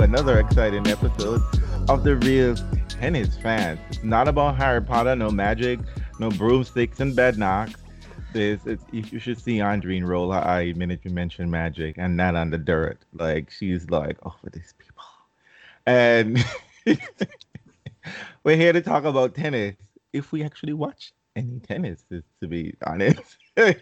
another exciting episode of the Real Tennis Fans. It's not about Harry Potter, no magic, no broomsticks and bedknobs. This is, you should see Andreen roll her eye minute you mention magic and not on the dirt. Like she's like, oh, for these people. And we're here to talk about tennis. If we actually watch any tennis, to be honest.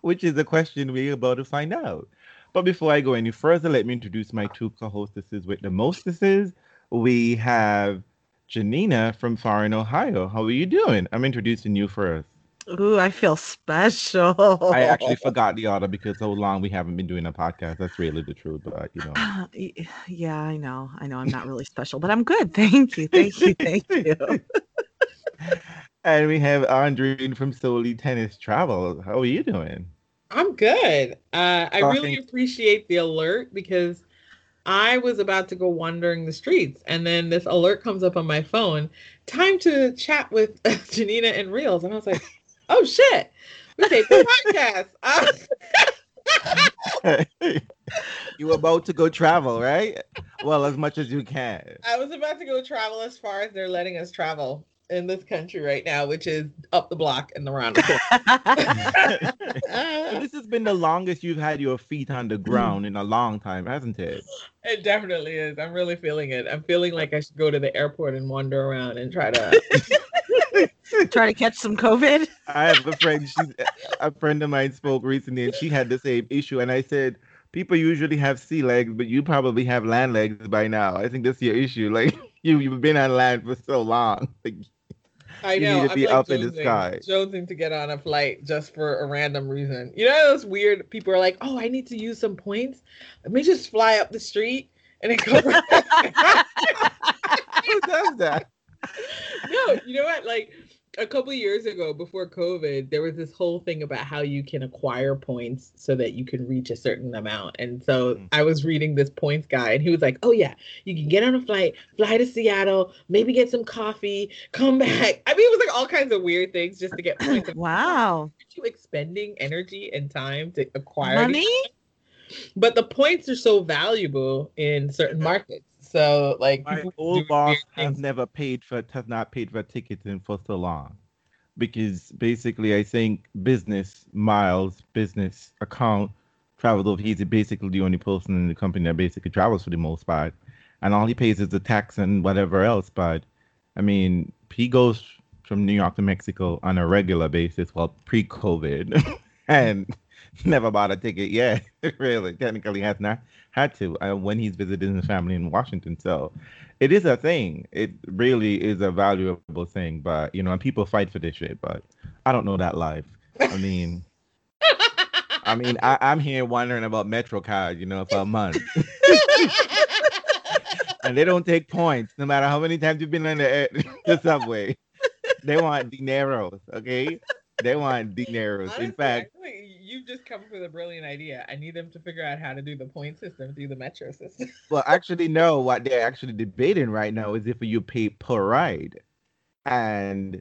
which is a question we're about to find out. But before I go any further, let me introduce my two co-hostesses with the mostesses. We have Janina from Foreign Ohio. How are you doing? I'm introducing you first. Ooh, I feel special. I actually forgot the order because so long we haven't been doing a podcast. That's really the truth, but you know. Uh, yeah, I know. I know I'm not really special, but I'm good. Thank you. Thank you. Thank you. and we have Andreen from Solely Tennis Travel. How are you doing? I'm good. Uh, I really appreciate the alert because I was about to go wandering the streets, and then this alert comes up on my phone. Time to chat with Janina and Reels, and I was like, "Oh shit, we take the podcast." you about to go travel, right? Well, as much as you can. I was about to go travel as far as they're letting us travel in this country right now, which is up the block and around the corner. this has been the longest you've had your feet on the ground in a long time, hasn't it? It definitely is. I'm really feeling it. I'm feeling like I should go to the airport and wander around and try to try to catch some COVID. I have a friend. She's a friend of mine spoke recently, and she had the same issue. And I said, people usually have sea legs, but you probably have land legs by now. I think that's your issue. Like you, you've been on land for so long. Like, I know. You need to be like up in the sky. Choosing to get on a flight just for a random reason. You know those weird people are like, "Oh, I need to use some points. Let me just fly up the street and then go." Who does that? No, you know what? Like a couple years ago before covid there was this whole thing about how you can acquire points so that you can reach a certain amount. And so mm-hmm. i was reading this points guy and he was like oh yeah you can get on a flight fly to seattle maybe get some coffee come back. I mean it was like all kinds of weird things just to get points. Wow. Are you expending energy and time to acquire money? but the points are so valuable in certain markets so like my old boss has never paid for has not paid for ticketing for so long. Because basically I think business miles, business account travels over. He's basically the only person in the company that basically travels for the most part. And all he pays is the tax and whatever else. But I mean, he goes from New York to Mexico on a regular basis, well, pre COVID, and never bought a ticket yet. really, technically has not had to uh, when he's visiting his family in Washington. So it is a thing. It really is a valuable thing. But you know, and people fight for this shit. But I don't know that life. I mean. I mean, I, am here wondering about Metro card, you know, for a month. and they don't take points, no matter how many times you've been on the, the subway. They want dineros, okay? They want dineros. Honestly, In fact, you've just come up with a brilliant idea. I need them to figure out how to do the point system through the metro system. well, actually, no. What they're actually debating right now is if you pay per ride, and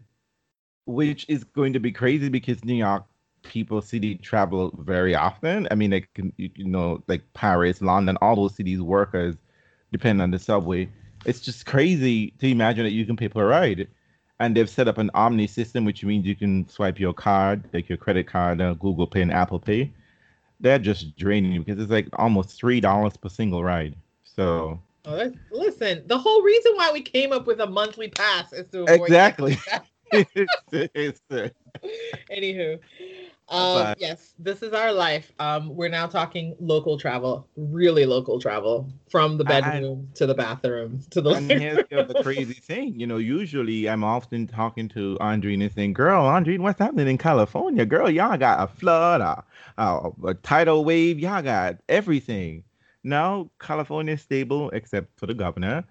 which is going to be crazy because New York people city travel very often. I mean, like you know, like Paris, London, all those cities workers depend on the subway. It's just crazy to imagine that you can pay per ride and they've set up an OMNY system, which means you can swipe your card, like your credit card, uh, Google Pay, and Apple Pay. They're just draining you because it's like almost three dollars per single ride. So. Oh, listen, the whole reason why we came up with a monthly pass is to avoid exactly. Anywho, um, yes, this is our life. Um, we're now talking local travel, really local travel, from the bedroom to the bathroom to the. And here's the crazy thing, you know. Usually, I'm often talking to Andreen and saying, "Girl, Andreen, what's happening in California? Girl, y'all got a flood, a, a, a tidal wave, y'all got everything." Now, California is stable except for the governor,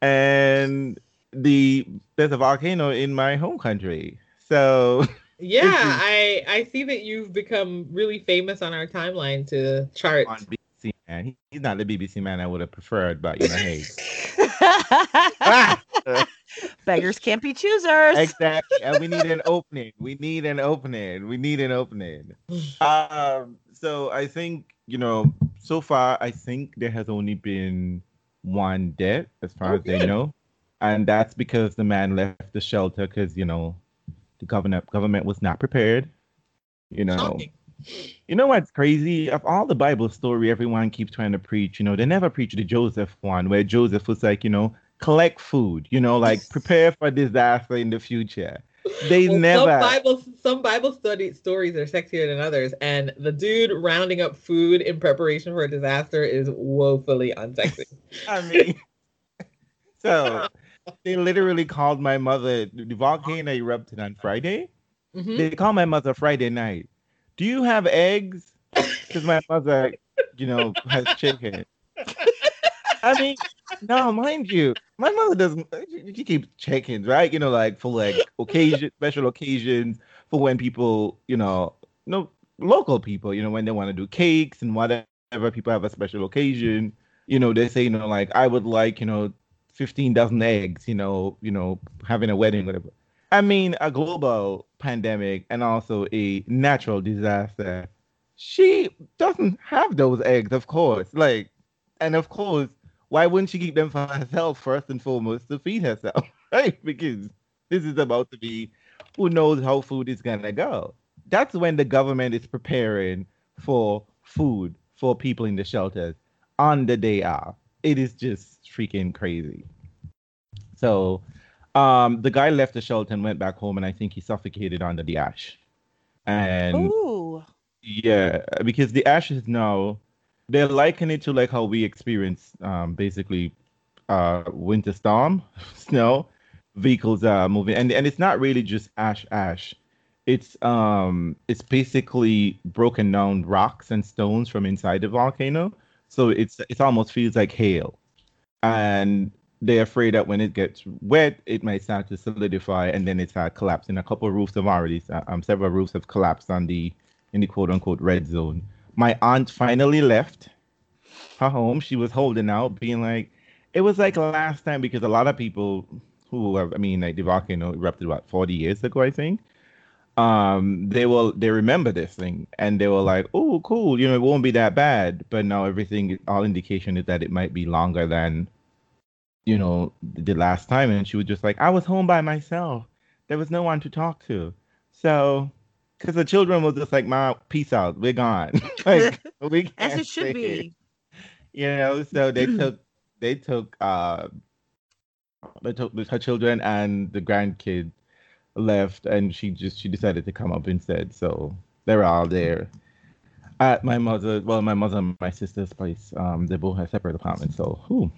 and the there's a volcano in my home country. So Yeah, I I see that you've become really famous on our timeline to chart. On BBC man, he's not the BBC man I would have preferred, but you know, hey. Beggars can't be choosers. Exactly, and we need an opening. We need an opening. We need an opening. Um, so I think you know so far, I think there has only been one death, as far Oh, as they know, and that's because the man left the shelter because you know the government government was not prepared. You know, Shocking. you know what's crazy? Of all the Bible story everyone keeps trying to preach, you know, they never preach the Joseph one, where Joseph was like, you know, collect food, you know, like prepare for disaster in the future. They Well, never. Some Bible some Bible study stories are sexier than others, and the dude rounding up food in preparation for a disaster is woefully unsexy. I mean, so they literally called my mother. The volcano erupted on Friday. Mhm. They called my mother Friday night. Do you have eggs? Because my mother, you know, has chicken. I mean, no, mind you, my mother doesn't. She, she keeps chickens, right? You know, like for like occasion, special occasions, for when people, you know, no local people, you know, when they want to do cakes and whatever. People have a special occasion, you know, they say, you know, like I would like, you know, fifteen dozen eggs, you know, you know, having a wedding, whatever. I mean, a global pandemic and also a natural disaster. She doesn't have those eggs, of course. Like, and of course, why wouldn't she keep them for herself first and foremost to feed herself, right? Because this is about to be who knows how food is gonna go. That's when the government is preparing for food for people in the shelters on the day off. It is just freaking crazy. So um the guy left the shelter and went back home and I think he suffocated under the ash. And Ooh. yeah, because the ashes now they're likening it to like how we experience um basically uh winter storm, snow, vehicles are moving and and it's not really just ash ash. It's um it's basically broken down rocks and stones from inside the volcano. So it's it almost feels like hail. And they're afraid that when it gets wet, it might start to solidify and then it start collapsing. A couple of roofs have already, um, several roofs have collapsed on the in the quote unquote red zone. My aunt finally left her home. She was holding out, being like, it was like last time because a lot of people who have, I mean, like the volcano erupted about 40 years ago, I think. Um, they will they remember this thing and they were like, oh, cool, you know, it won't be that bad. But now everything, all indication is that it might be longer than, you know, the last time. And she was just like, I was home by myself. There was no one to talk to. So because the children were just like, "Ma, peace out, we're gone." like we As it should be. You know, so they took they took uh they took her children and the grandkid left, and she just she decided to come up instead. So they're all there at my mother. Well, my mother and my sister's place. Um, they both have separate apartments. So, whew.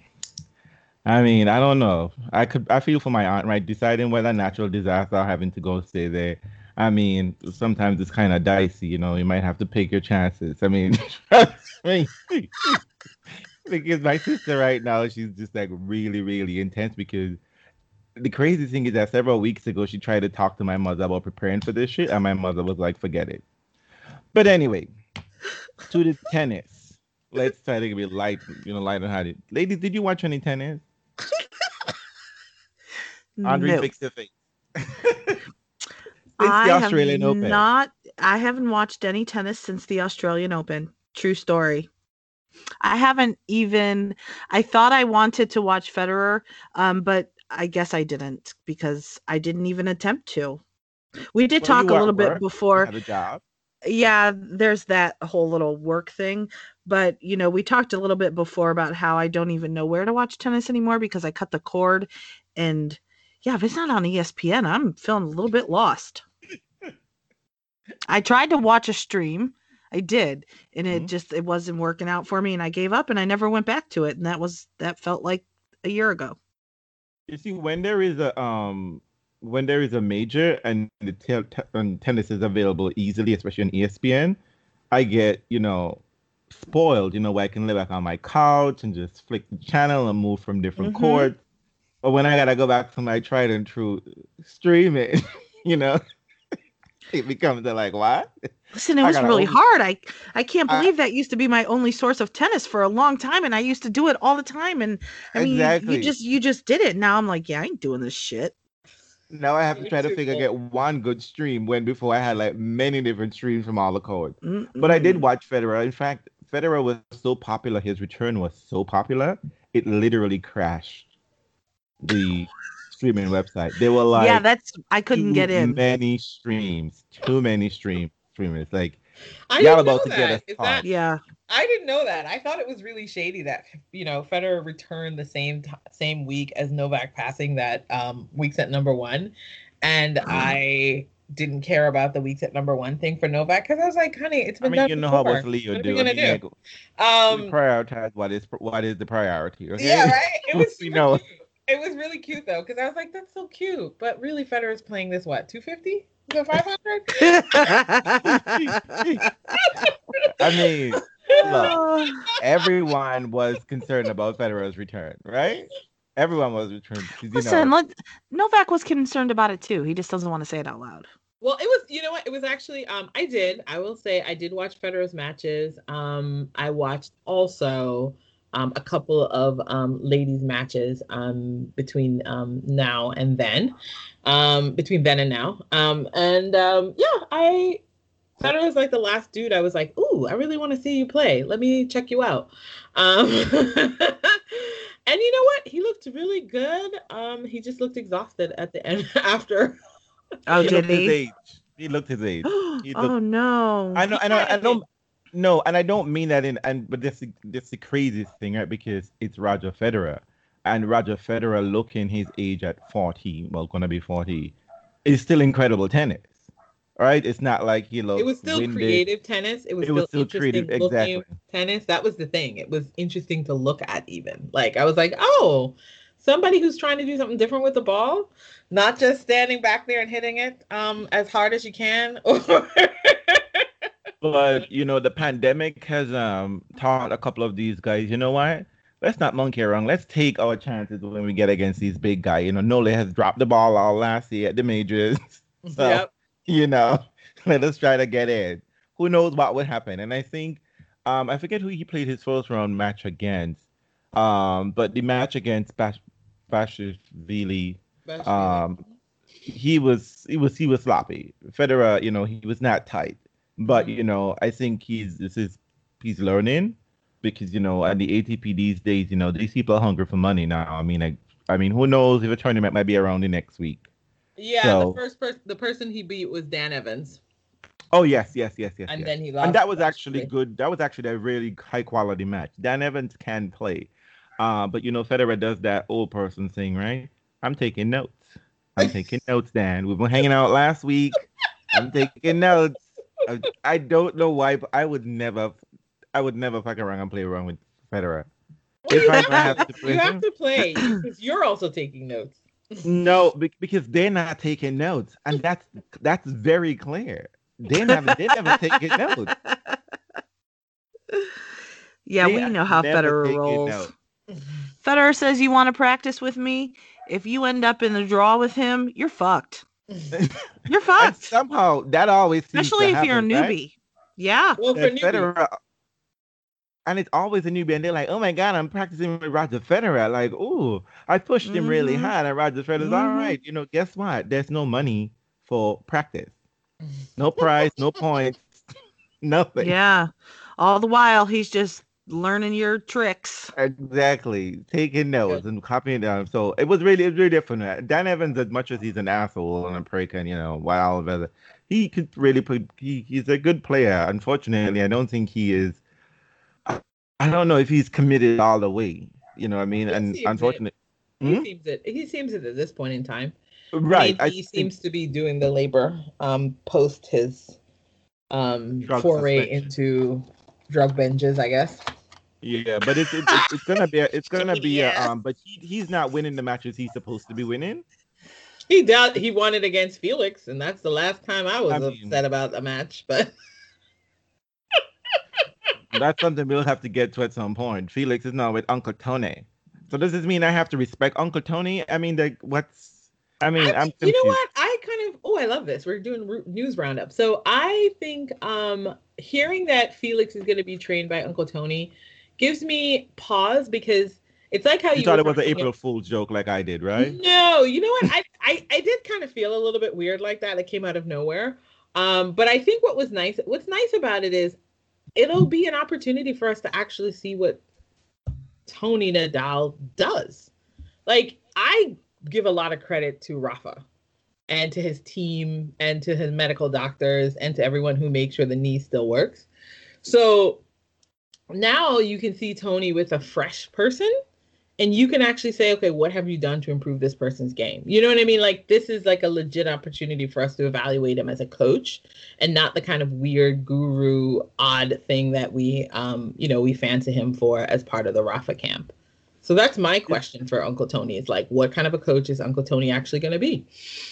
I mean, I don't know. I could I feel for my aunt, right? Deciding whether natural disaster or having to go stay there. I mean, sometimes it's kind of dicey, you know. You might have to pick your chances. I mean, trust me. because my sister right now, she's just like really, really intense. Because the crazy thing is that several weeks ago, she tried to talk to my mother about preparing for this shit, and my mother was like, "Forget it." But anyway, to the tennis. Let's try to be light, you know, light and hearted. Ladies, did you watch any tennis? Andre, No. fix your face. I the have Australian Open. not. I haven't watched any tennis since the Australian Open. True story. I haven't even. I thought I wanted to watch Federer, um, but I guess I didn't because I didn't even attempt to. We did Well, talk a little bit work. Before. had a job. yeah there's that whole little work thing but you know we talked a little bit before about how i don't even know where to watch tennis anymore because i cut the cord and yeah if it's not on espn i'm feeling a little bit lost i tried to watch a stream i did and it Mhm. just it wasn't working out for me and i gave up and i never went back to it and that was that felt like a year ago You see, when there is a um, when there is a major and the te- te- and tennis is available easily, especially on ESPN, I get you know spoiled. You know, where I can lay back on my couch and just flick the channel and move from different Mhm. courts. But when I gotta go back to my tried and true streaming, you know, it becomes a like what? Listen, it I was really own- hard. I I can't I- believe that used to be my only source of tennis for a long time, and I used to do it all the time. And I mean, you- Exactly. you, just you just did it. Now I'm like, yeah, I ain't doing this shit. Now I have to try to figure Paul. get one good stream when before I had like many different streams from all the courts. But I did watch Federer. In fact, Federer was so popular, his return was so popular, it literally crashed the streaming website. They were like, yeah, that's I couldn't too get in. many streams, too many stream streamers. Like I y'all about to that. get us that Yeah. I didn't know that. I thought it was really shady that you know Federer returned the same t- same week as Novak passing that um, weeks at number one, and Uh-huh. I didn't care about the weeks at number one thing for Novak because I was like, honey, it's I been mean, done you know how before. what's Leo What are do. we I gonna mean, do? like, Um, prioritize what is what is the priority. Okay? Yeah, right. It was We super know. cute. It was really cute though, because I was like, "That's so cute." But really, Federer's playing this what two fifty? Is it five hundred? I mean, look, everyone was concerned about Federer's return, right? Everyone was returned. 'cause, You Listen, know, let, Novak was concerned about it too. He just doesn't want to say it out loud. Well, it was, you know what? It was actually, um, I did. I will say, I did watch Federer's matches. Um, I watched also um, a couple of um, ladies' matches um, between um, now and then, um, between then and now. Um, and um, yeah, I Federer was like the last dude. I was like, ooh, I really want to see you play. Let me check you out. Um, and you know what? He looked really good. Um, he just looked exhausted at the end after. Oh, he did his he? age. He looked his age. He oh no. I know, I know, I don't. No, and I don't mean that in and but this this the craziest thing, right? Because it's Roger Federer, and Roger Federer looking his age at forty, well, gonna be forty, is still incredible tennis, right? It's not like he looks. it was still winded. creative tennis. It was It still, was still interesting creative, looking exactly. tennis. That was the thing. It was interesting to look at. Even like I was like, oh, somebody who's trying to do something different with the ball, not just standing back there and hitting it um as hard as you can. But you know, the pandemic has um taught a couple of these guys. You know what? Let's not monkey around. Let's take our chances when we get against these big guys. You know, Nole has dropped the ball all last year at the majors. So, Yep. you know, let us try to get in. Who knows what would happen? And I think, um, I forget who he played his first round match against. Um, but the match against Bash Best um, he was he was he was sloppy. Federer, you know, he was not tight. But Mhm. you know, I think he's this is he's learning because you know at the ATP these days, you know, these people are hungry for money now. I mean, I, I mean, who knows if a tournament might be around the next week. yeah, so- the first person, the person he beat was Dan Evans, Oh yes, yes, yes, yes. and yes. then he lost. and that was actually good. That was actually a really high quality match. Dan Evans can play, uh, but you know Federer does that old person thing, right? I'm taking notes. I'm taking notes, Dan. We've been hanging out last week. I'm taking notes. I, I don't know why, but I would never, I would never fuck around and play around with Federer. If I might have to play you him. have to play because you're also taking notes. No, be- because they're not taking notes, and that's that's very clear. They never, they never taking notes. yeah, They we know how Federer rolls. Federer says you want to practice with me. If you end up in the draw with him, you're fucked. You're And fucked. somehow that always seems to Especially if you're a happen, right? newbie. Yeah. well, for That newbies, Federer, and it's always a newbie, and they're like, "Oh my god, I'm practicing with Roger Federer." Like, "Ooh, I pushed him really Mhm. hard," and Roger Federer's all Mhm. right. You know, guess what? There's no money for practice, no prize, no points, nothing. Yeah. All the while he's just learning your tricks. Exactly, taking notes and copying down. So it was really, it was really different. Dan Evans, as much as he's an asshole and a prick, and you know, what all of that, he could really put. He, he's a good player. Unfortunately, I don't think he is. I, I don't know if he's committed all the way. You know what I mean? He And seems it. unfortunately, he Hmm? seems it. He seems it at this point in time. right? I I mean, he think- seems to be doing the labor um, post his um, foray suspension. into drug binges, I guess. Yeah, but it's it's, it's, it's gonna be a, it's gonna be a, um. But he, he's not winning the matches he's supposed to be winning. He doubt he won it against Felix, and that's the last time I was I mean- upset about a match. But That's something we'll have to get to at some point. Felix is now with Uncle Tony. So does this mean I have to respect Uncle Tony? I mean, like, what's? I mean, I I'm you know what? I kind of oh, I love this. We're doing news roundup. So I think um hearing that Felix is going to be trained by Uncle Tony gives me pause because it's like how You you, thought it was an April Fool's joke, like I did, right? No, you know what? I, I I did kind of feel a little bit weird like that. It came out of nowhere. Um, but I think what was nice, what's nice about it is it'll be an opportunity for us to actually see what Tony Nadal does. Like I give a lot of credit to Rafa and to his team and to his medical doctors and to everyone who makes sure the knee still works. So now you can see Tony with a fresh person and you can actually say, okay, what have you done to improve this person's game? You know what I mean? Like this is like a legit opportunity for us to evaluate him as a coach and not the kind of weird guru odd thing that we um, you know, we fancy him for as part of the Rafa camp. So that's my question for Uncle Tony. Is like, what kind of a coach is Uncle Tony actually going to be?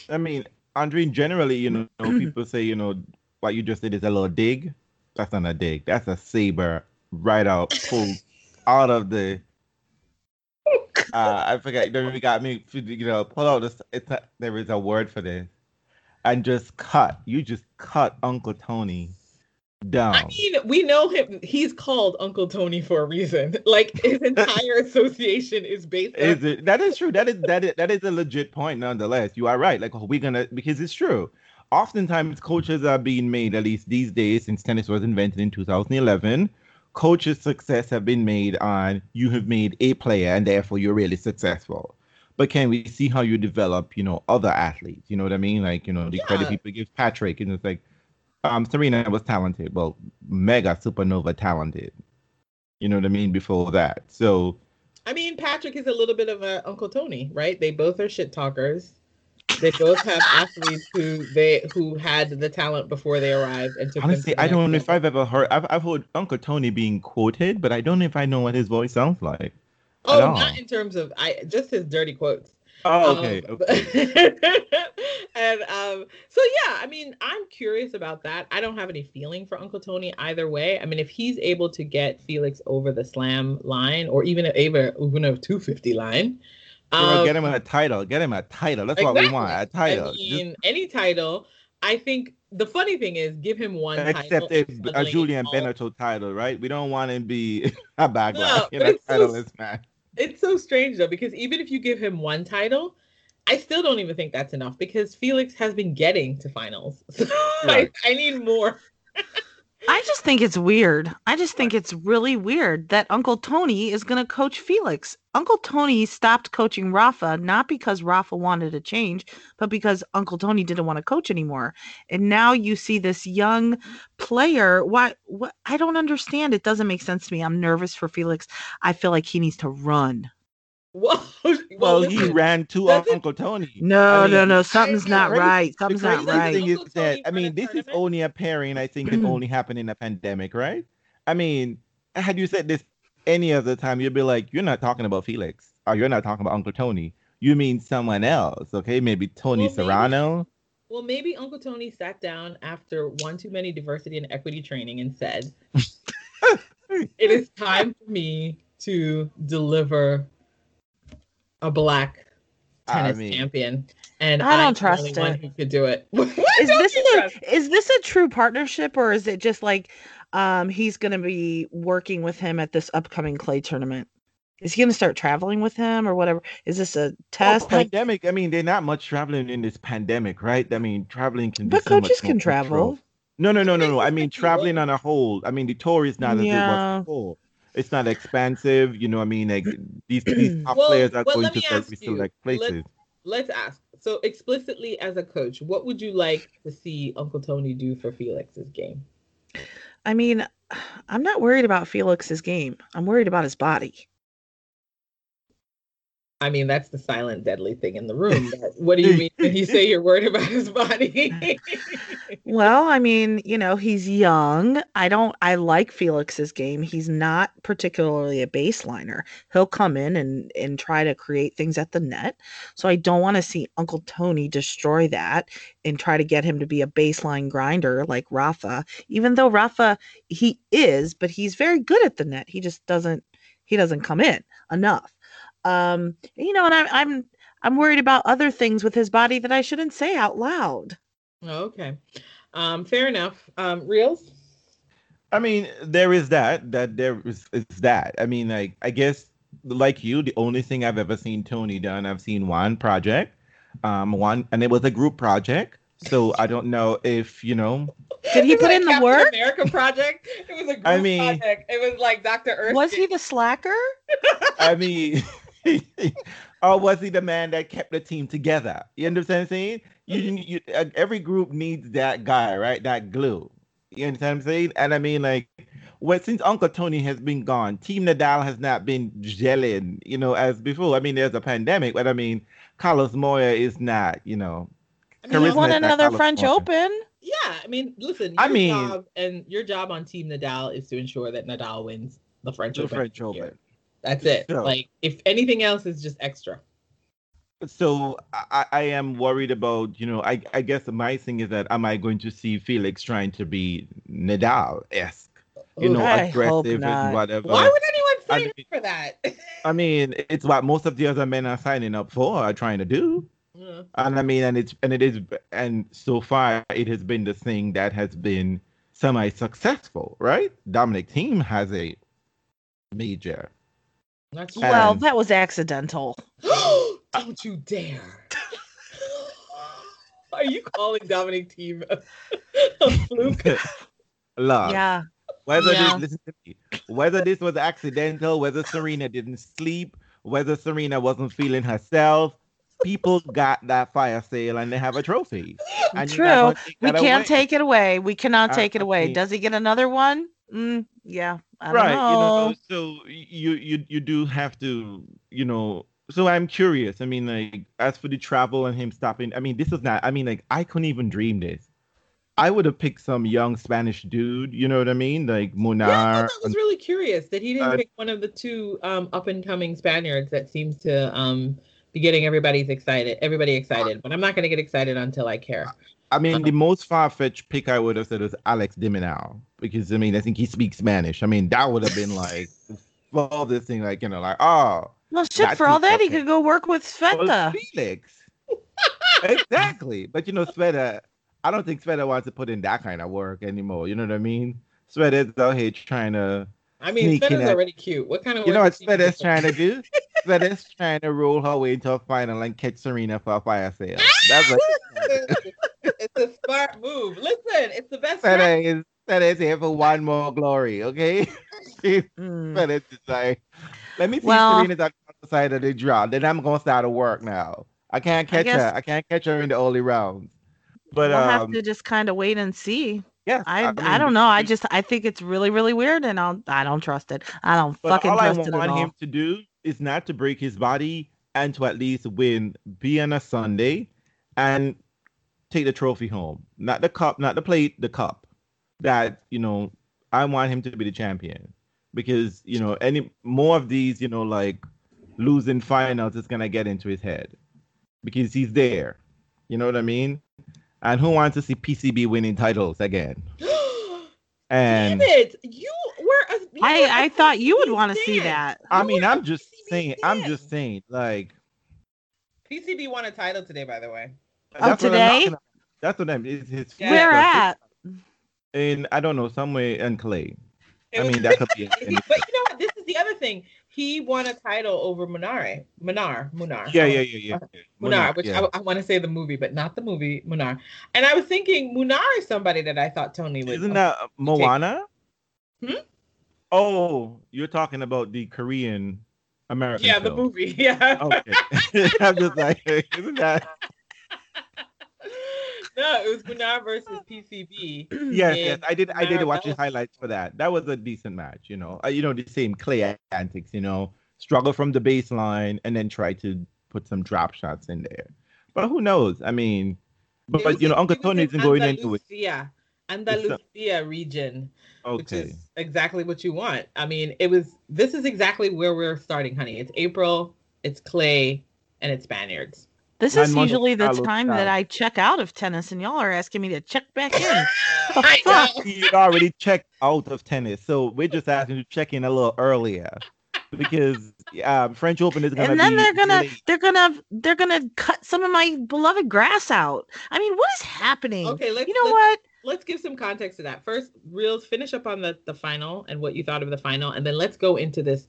I mean, Andre, generally, you know, people say, you know, what you just did is a little dig. That's not a dig. That's a saber right out, pulled out of the. Uh, I forget. Then we got me, you know, pull out this. It's a, there is a word for this, and just cut. You just cut Uncle Tony down. I mean, we know him. He's called Uncle Tony for a reason. Like his entire association is based. Is on- it? That is true. That is that is that is a legit point. Nonetheless, you are right. Like we're gonna because it's true. Oftentimes, coaches are being made. At least these days, since tennis was invented in 2011, coaches' success have been made on you have made a player and therefore you're really successful. But can we see how you develop, you know, other athletes? You know what I mean? Like, you know, the yeah. credit people give Patrick, and it's like um, Serena was talented, well, mega supernova talented. You know what I mean? Before that, so. I mean, Patrick is a little bit of a Uncle Tony, right? They both are shit talkers. They both have athletes who they who had the talent before they arrived and took Honestly, I don't know if I've ever heard. I've I've heard Uncle Tony being quoted, but I don't know if I know what his voice sounds like. Oh, not in terms of I just his dirty quotes. Oh, okay. Um, okay. and um, so yeah, I mean, I'm curious about that. I don't have any feeling for Uncle Tony either way. I mean, if he's able to get Felix over the slam line, or even over even a 250 line, um, get him a title. Get him a title. That's exactly. what we want. A title. I mean, Just... any title. I think the funny thing is, give him one. Except a, a Julien Benneteau title, right? We don't want him to be a backlash no, in a titleless so, match it's so strange though because even if you give him one title, I still don't even think that's enough because Felix has been getting to finals. So right. I, I need more. I just think it's weird. I just think it's really weird that Uncle Tony is going to coach Felix. Uncle Tony stopped coaching Rafa not because Rafa wanted to change, but because Uncle Tony didn't want to coach anymore. And now you see this young player. Why? What? I don't understand. It doesn't make sense to me. I'm nervous for Felix. I feel like he needs to run. Well, well, he ran to uh, Uncle Tony. No, I mean, no, no. Something's not right. Something's not right. Thing is that I mean, this is only a pairing. I think it only happened in a pandemic, right? I mean, had you said this any other time, you'd be like, "You're not talking about Felix, or you're not talking about Uncle Tony. You mean someone else, okay? Maybe Tony well, Serrano." Maybe, well, maybe Uncle Tony sat down after one too many diversity and equity training and said, "It is time for me to deliver a black tennis I mean, champion, and I don't I'm trust the only it. One who could do it. is this a, is this a true partnership, or is it just like um, he's going to be working with him at this upcoming clay tournament? Is he going to start traveling with him or whatever? Is this a test? Well, pandemic. Like, I mean, they're not much traveling in this pandemic, right? I mean, traveling can. But so coaches can travel. No, no, no, no, no. I mean, traveling on a whole. I mean, the tour is not as yeah. it was before it's not expensive. You know, I mean, like these these top well, players are well, going to select, select places. Let's, let's ask. So explicitly, as a coach, what would you like to see Uncle Tony do for Felix's game? I mean, I'm not worried about Felix's game. I'm worried about his body. I mean, that's the silent, deadly thing in the room. what do you mean when you say you're worried about his body? well, I mean, you know, he's young. I don't, I like Felix's game. He's not particularly a baseliner. He'll come in and, and try to create things at the net. So I don't want to see Uncle Tony destroy that and try to get him to be a baseline grinder like Rafa, even though Rafa, he is, but he's very good at the net. He just doesn't, he doesn't come in enough. Um, you know, and I'm I'm I'm worried about other things with his body that I shouldn't say out loud. Okay. Um, fair enough. Um, reels. I mean, there is that. That there is, is that. I mean, like I guess like you, the only thing I've ever seen Tony done, I've seen one project, um, one, and it was a group project. So I don't know if you know. Did he put like in the Captain work? America project. It was a group I mean- project. It was like Dr. Earth. Was he the slacker? I mean, or was he the man that kept the team together? You understand what I'm saying? You, you uh, every group needs that guy, right? That glue. You understand what I'm saying? And I mean, like, well, since Uncle Tony has been gone, Team Nadal has not been gelling, you know, as before. I mean, there's a pandemic, but I mean, Carlos Moya is not, you know. I mean, He Charisma won another French Moya. Open. Yeah, I mean, listen. Your I mean- job and your job on Team Nadal is to ensure that Nadal wins the French The Open. French every year. Open. That's it. So- Like, if anything else is just extra. So I, I am worried about, you know, I, I guess my thing is that am I going to see Felix trying to be Nadal esque, you know, I aggressive and whatever. Why would anyone I sign up for that? I mean, it's what most of the other men are signing up for, are trying to do. Yeah. And I mean, and it's and it is, and so far it has been the thing that has been semi-successful, right? Dominic Thiem has a major. That's And- Well, that was accidental. Don't uh, you dare. Are you calling Dominic Thiem a, a fluke? Love. Yeah. Whether Yeah. this listen to me, whether this was accidental, whether Serena didn't sleep, whether Serena wasn't feeling herself, people got that fire sale and they have a trophy. And True. not gonna take We can't away. take it away. We cannot I- take it I away. mean- Does he get another one? Mm, yeah. I don't right know. you know so you you you do have to you know so i'm curious i mean like as for the travel and him stopping i mean this is not i mean like i couldn't even dream this i would have picked some young spanish dude you know what i mean like Yeah, I munar thought that was really curious that he didn't Uh, pick one of the two um, up and coming Spaniards that seems to um, be getting everybody's excited, everybody excited. But I'm not going to get excited until I care. I mean uh-huh. the most far-fetched pick i would have said was alex de minaur because i mean i think he speaks spanish i mean that would have been like all this thing like you know like oh Well, shit. For all that, he could go work with Well, Sveta. Felix. exactly. But you know, Sveta, I don't think Sveta wants to put in that kind of work anymore. You know what I mean? Sveta's out here trying to, I mean, Sneaking Sveta's at- already cute. What kind of you know what what is he trying to do? Sveta's trying to roll her way into a final and catch Serena for a fire sale. That's what it's a smart move. Listen, it's the best. Sveta is. Sveta is here for one more glory, okay? Mm. Sveta's just like, let me see Well- Serena's on the side of the draw. Then I'm gonna start to work now. I can't I catch guess- her. I can't catch her in the early rounds. But we'll have um, to just kind of wait and see. Yes, I I, mean, don't know. I just I think it's really really weird, and I'll I don't trust it. I don't fucking all I trust it at want all. him to do is not to break his body and to at least win, be on a Sunday, and take the trophy home. Not the cup, not the plate, the cup. That you know, I want him to be the champion because you know any more of these, you know, like losing finals is gonna get into his head because he's there. You know what I mean? And who wants to see PCB winning titles again? And Damn it! You were. A, you were I I a thought you would want to see that. I You mean, were a I'm just PCB saying. I'm just saying. Like PCB won a title today, by the way. Oh, that's what I'm today? talking about. That's what I'm. It's his Yeah. Where at? In I don't know somewhere in Clay. It I was- mean, that could be. But you know what? This is the other thing. He won a title over Munare. Munar. Munar. Yeah, yeah, yeah, yeah. Munar, which yeah. I, I want to say the movie, but not the movie Munar. And I was thinking Munar is somebody that I thought Tony would. Isn't that Moana? Hmm? Oh, you're talking about the Korean American. yeah, the movie. Yeah. Okay. I'm just like, isn't that? No, it was Munar versus PCB. Yes, yes. I did. I did watch the highlights for that. That was a decent match. You know, uh, you know the same Clay antics. You know, struggle from the baseline and then try to put some drop shots in there. But who knows? I mean, but, was you know, Uncle Tony isn't going into it. Andalusia, Andalusia region, which Okay. is exactly what you want. I mean, it was. This is exactly where we're starting, honey. It's April. It's Clay, and it's Spaniards. This Nine is usually the Carlos time that I check out of tennis, and y'all are asking me to check back in. I know. He already checked out of tennis, so we're just asking you to check in a little earlier because um, French Open is gonna and then they're gonna late. they're gonna they're gonna cut some of my beloved grass out. I mean, what is happening? Okay, let's. you know let's, what? Let's give some context to that. First, real finish up on the the final and what you thought of the final, and then let's go into this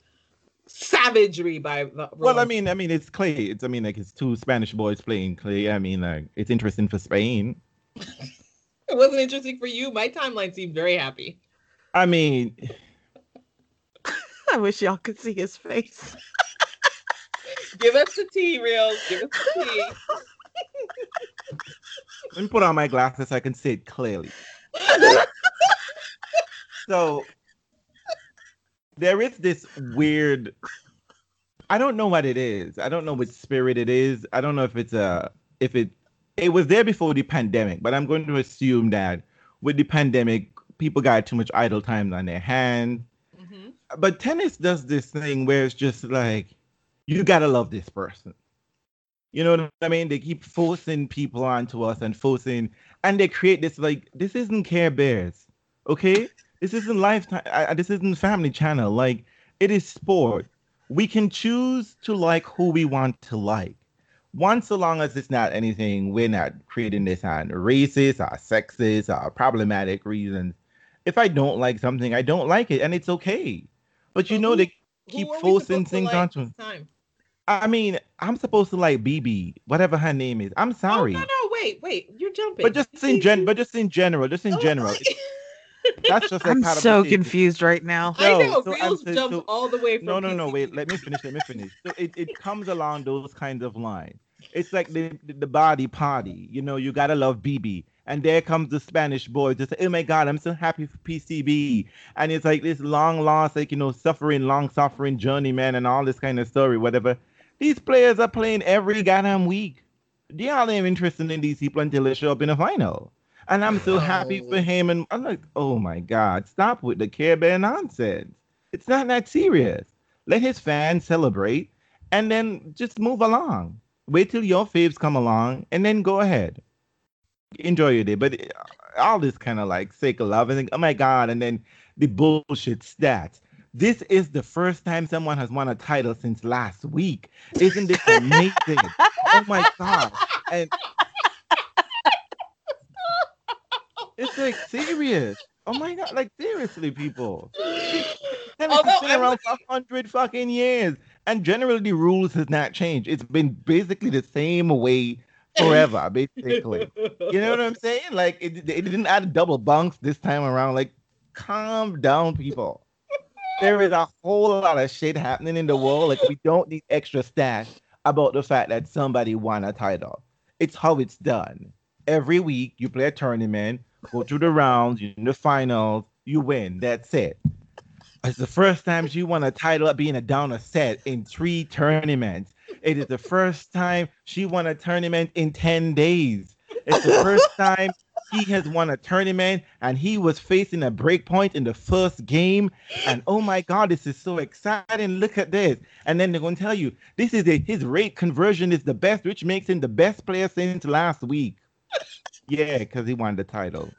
savagery by. the- Well, I mean, I mean, it's Clay. It's I mean, like it's two Spanish boys playing Clay. I mean, like it's interesting for Spain. it wasn't interesting for you. My timeline seemed very happy. I mean, I wish y'all could see his face. Give us the tea, reels. Give us the tea. let me put on my glasses so I can see it clearly. so there is this weird I don't know what it is. I don't know what spirit it is. I don't know if it's a if it it was there before the pandemic, but I'm going to assume that with the pandemic, people got too much idle time on their hands. Mm-hmm. But tennis does this thing where it's just like you gotta love this person. You know what I mean? They keep forcing people onto us and forcing, and they create this like this isn't Care Bears, okay? This isn't Lifetime. I, this isn't Family Channel. Like it is sport. We can choose to like who we want to like. Once, so long as it's not anything, we're not creating this on racist or sexist or problematic reasons. If I don't like something, I don't like it, and it's okay. But you know, they keep forcing things like onto. Time? I mean, I'm supposed to like BB, whatever her name is. I'm sorry. Oh, no, no, wait, wait, you're jumping. But just in gen, but just in general, just in oh, general. That's just like I'm so confused right now. No, I know. So Reels so, jumped so, all the way from. No, no, no. Wait. Let me finish. Let me finish. So it, it comes along those kinds of lines. It's like the the body party. You know, you gotta love BB. And there comes the Spanish boy to say, "Oh my God, I'm so happy for PCB." And it's like this long lost, like you know, suffering, long suffering journeyman, and all this kind of story, whatever. These players are playing every goddamn week. They aren't even interested in these people until they show up in a final. And I'm so happy for him. And I'm like, oh my God, stop with the Care Bear nonsense. It's not that serious. Let his fans celebrate and then just move along. Wait till your faves come along and then go ahead. Enjoy your day. But uh, all this kind of like sake of love and think, oh my God, and then the bullshit stats. This is the first time someone has won a title since last week. Isn't this amazing? oh my God. And it's like serious. Oh my God. Like seriously, people. Has been around for hundred fucking years. And generally the rules has not changed. It's been basically the same way forever, basically. you know what I'm saying? Like it, it didn't add double bunks this time around. Like, calm down, people there is a whole lot of shit happening in the world. Like we don't need extra stats about the fact that somebody won a title. It's how it's done. Every week you play a tournament, go through the rounds, you in the finals, you win. That's it. It's the first time she won a title up being a down a set in three tournaments. It is the first time she won a tournament in 10 days. It's the first time he has won a tournament and he was facing a break point in the first game. And oh my God, this is so exciting. Look at this. And then they're going to tell you this is a, his rate conversion is the best, which makes him the best player since last week. Yeah, because he won the title.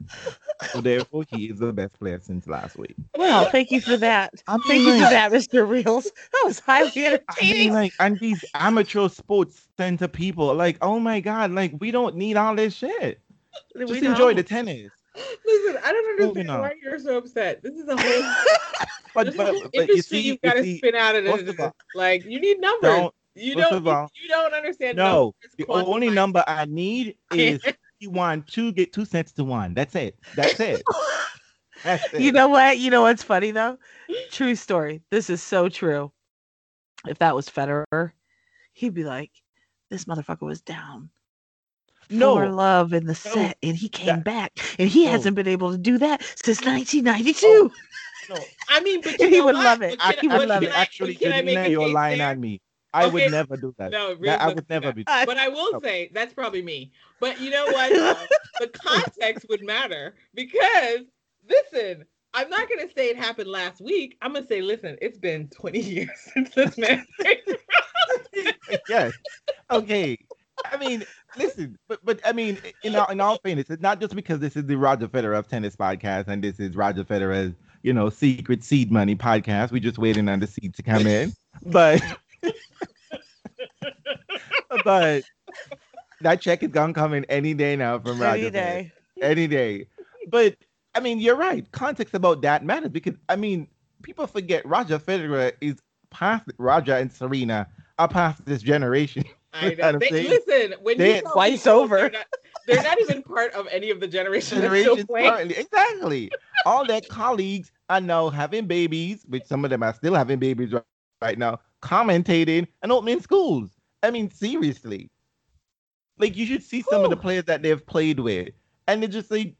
So therefore, he is the best player since last week. Well, thank you for that. I'm thank you for that, Mr. Reels. That was highly entertaining. I mean, like, and these amateur sports center people, like, oh my god, like we don't need all this shit. Just we enjoy don't. the tennis. Listen, I don't understand why you're so upset. This is a whole but, but, but industry you see, you've got to spin out of it. Like you need numbers. Don't, you don't. All, you, you, don't understand. No, the only number I need is you won two get two cents to one. That's it. That's it. That's it. You know what? You know what's funny though? True story. This is so true. If that was Federer, he'd be like, "This motherfucker was down no for love in the no, set, and he came that, back, and he no. hasn't been able to do that since 1992. No, I mean, but he would love it. I, he would love it. Actually, Janina, you're lying on me. I okay. would never do that. No, really that, I would never be. But I will say that's probably me. But you know what? the context would matter because listen, I'm not gonna say it happened last week. I'm gonna say, listen, it's been 20 years since this man. yes. Okay. I mean, listen, but but I mean, in all, in all fairness, it's not just because this is the Roger Federer of Tennis podcast and this is Roger Federer's, you know, secret seed money podcast. We're just waiting on the seed to come in, but but that check is gonna come in any day now from Roger. Any day. Federer. Any day. But I mean, you're right. Context about that matters because I mean, people forget Roger Federer is past Roger and Serena are past this generation. I know. They, listen, when they, you twice over. Not, they're not even part of any of the generation Generations currently. Exactly. All their colleagues are now having babies, which some of them are still having babies right, right now, commentating and opening schools. I mean, seriously. Like you should see some of the players that they've played with. And they just like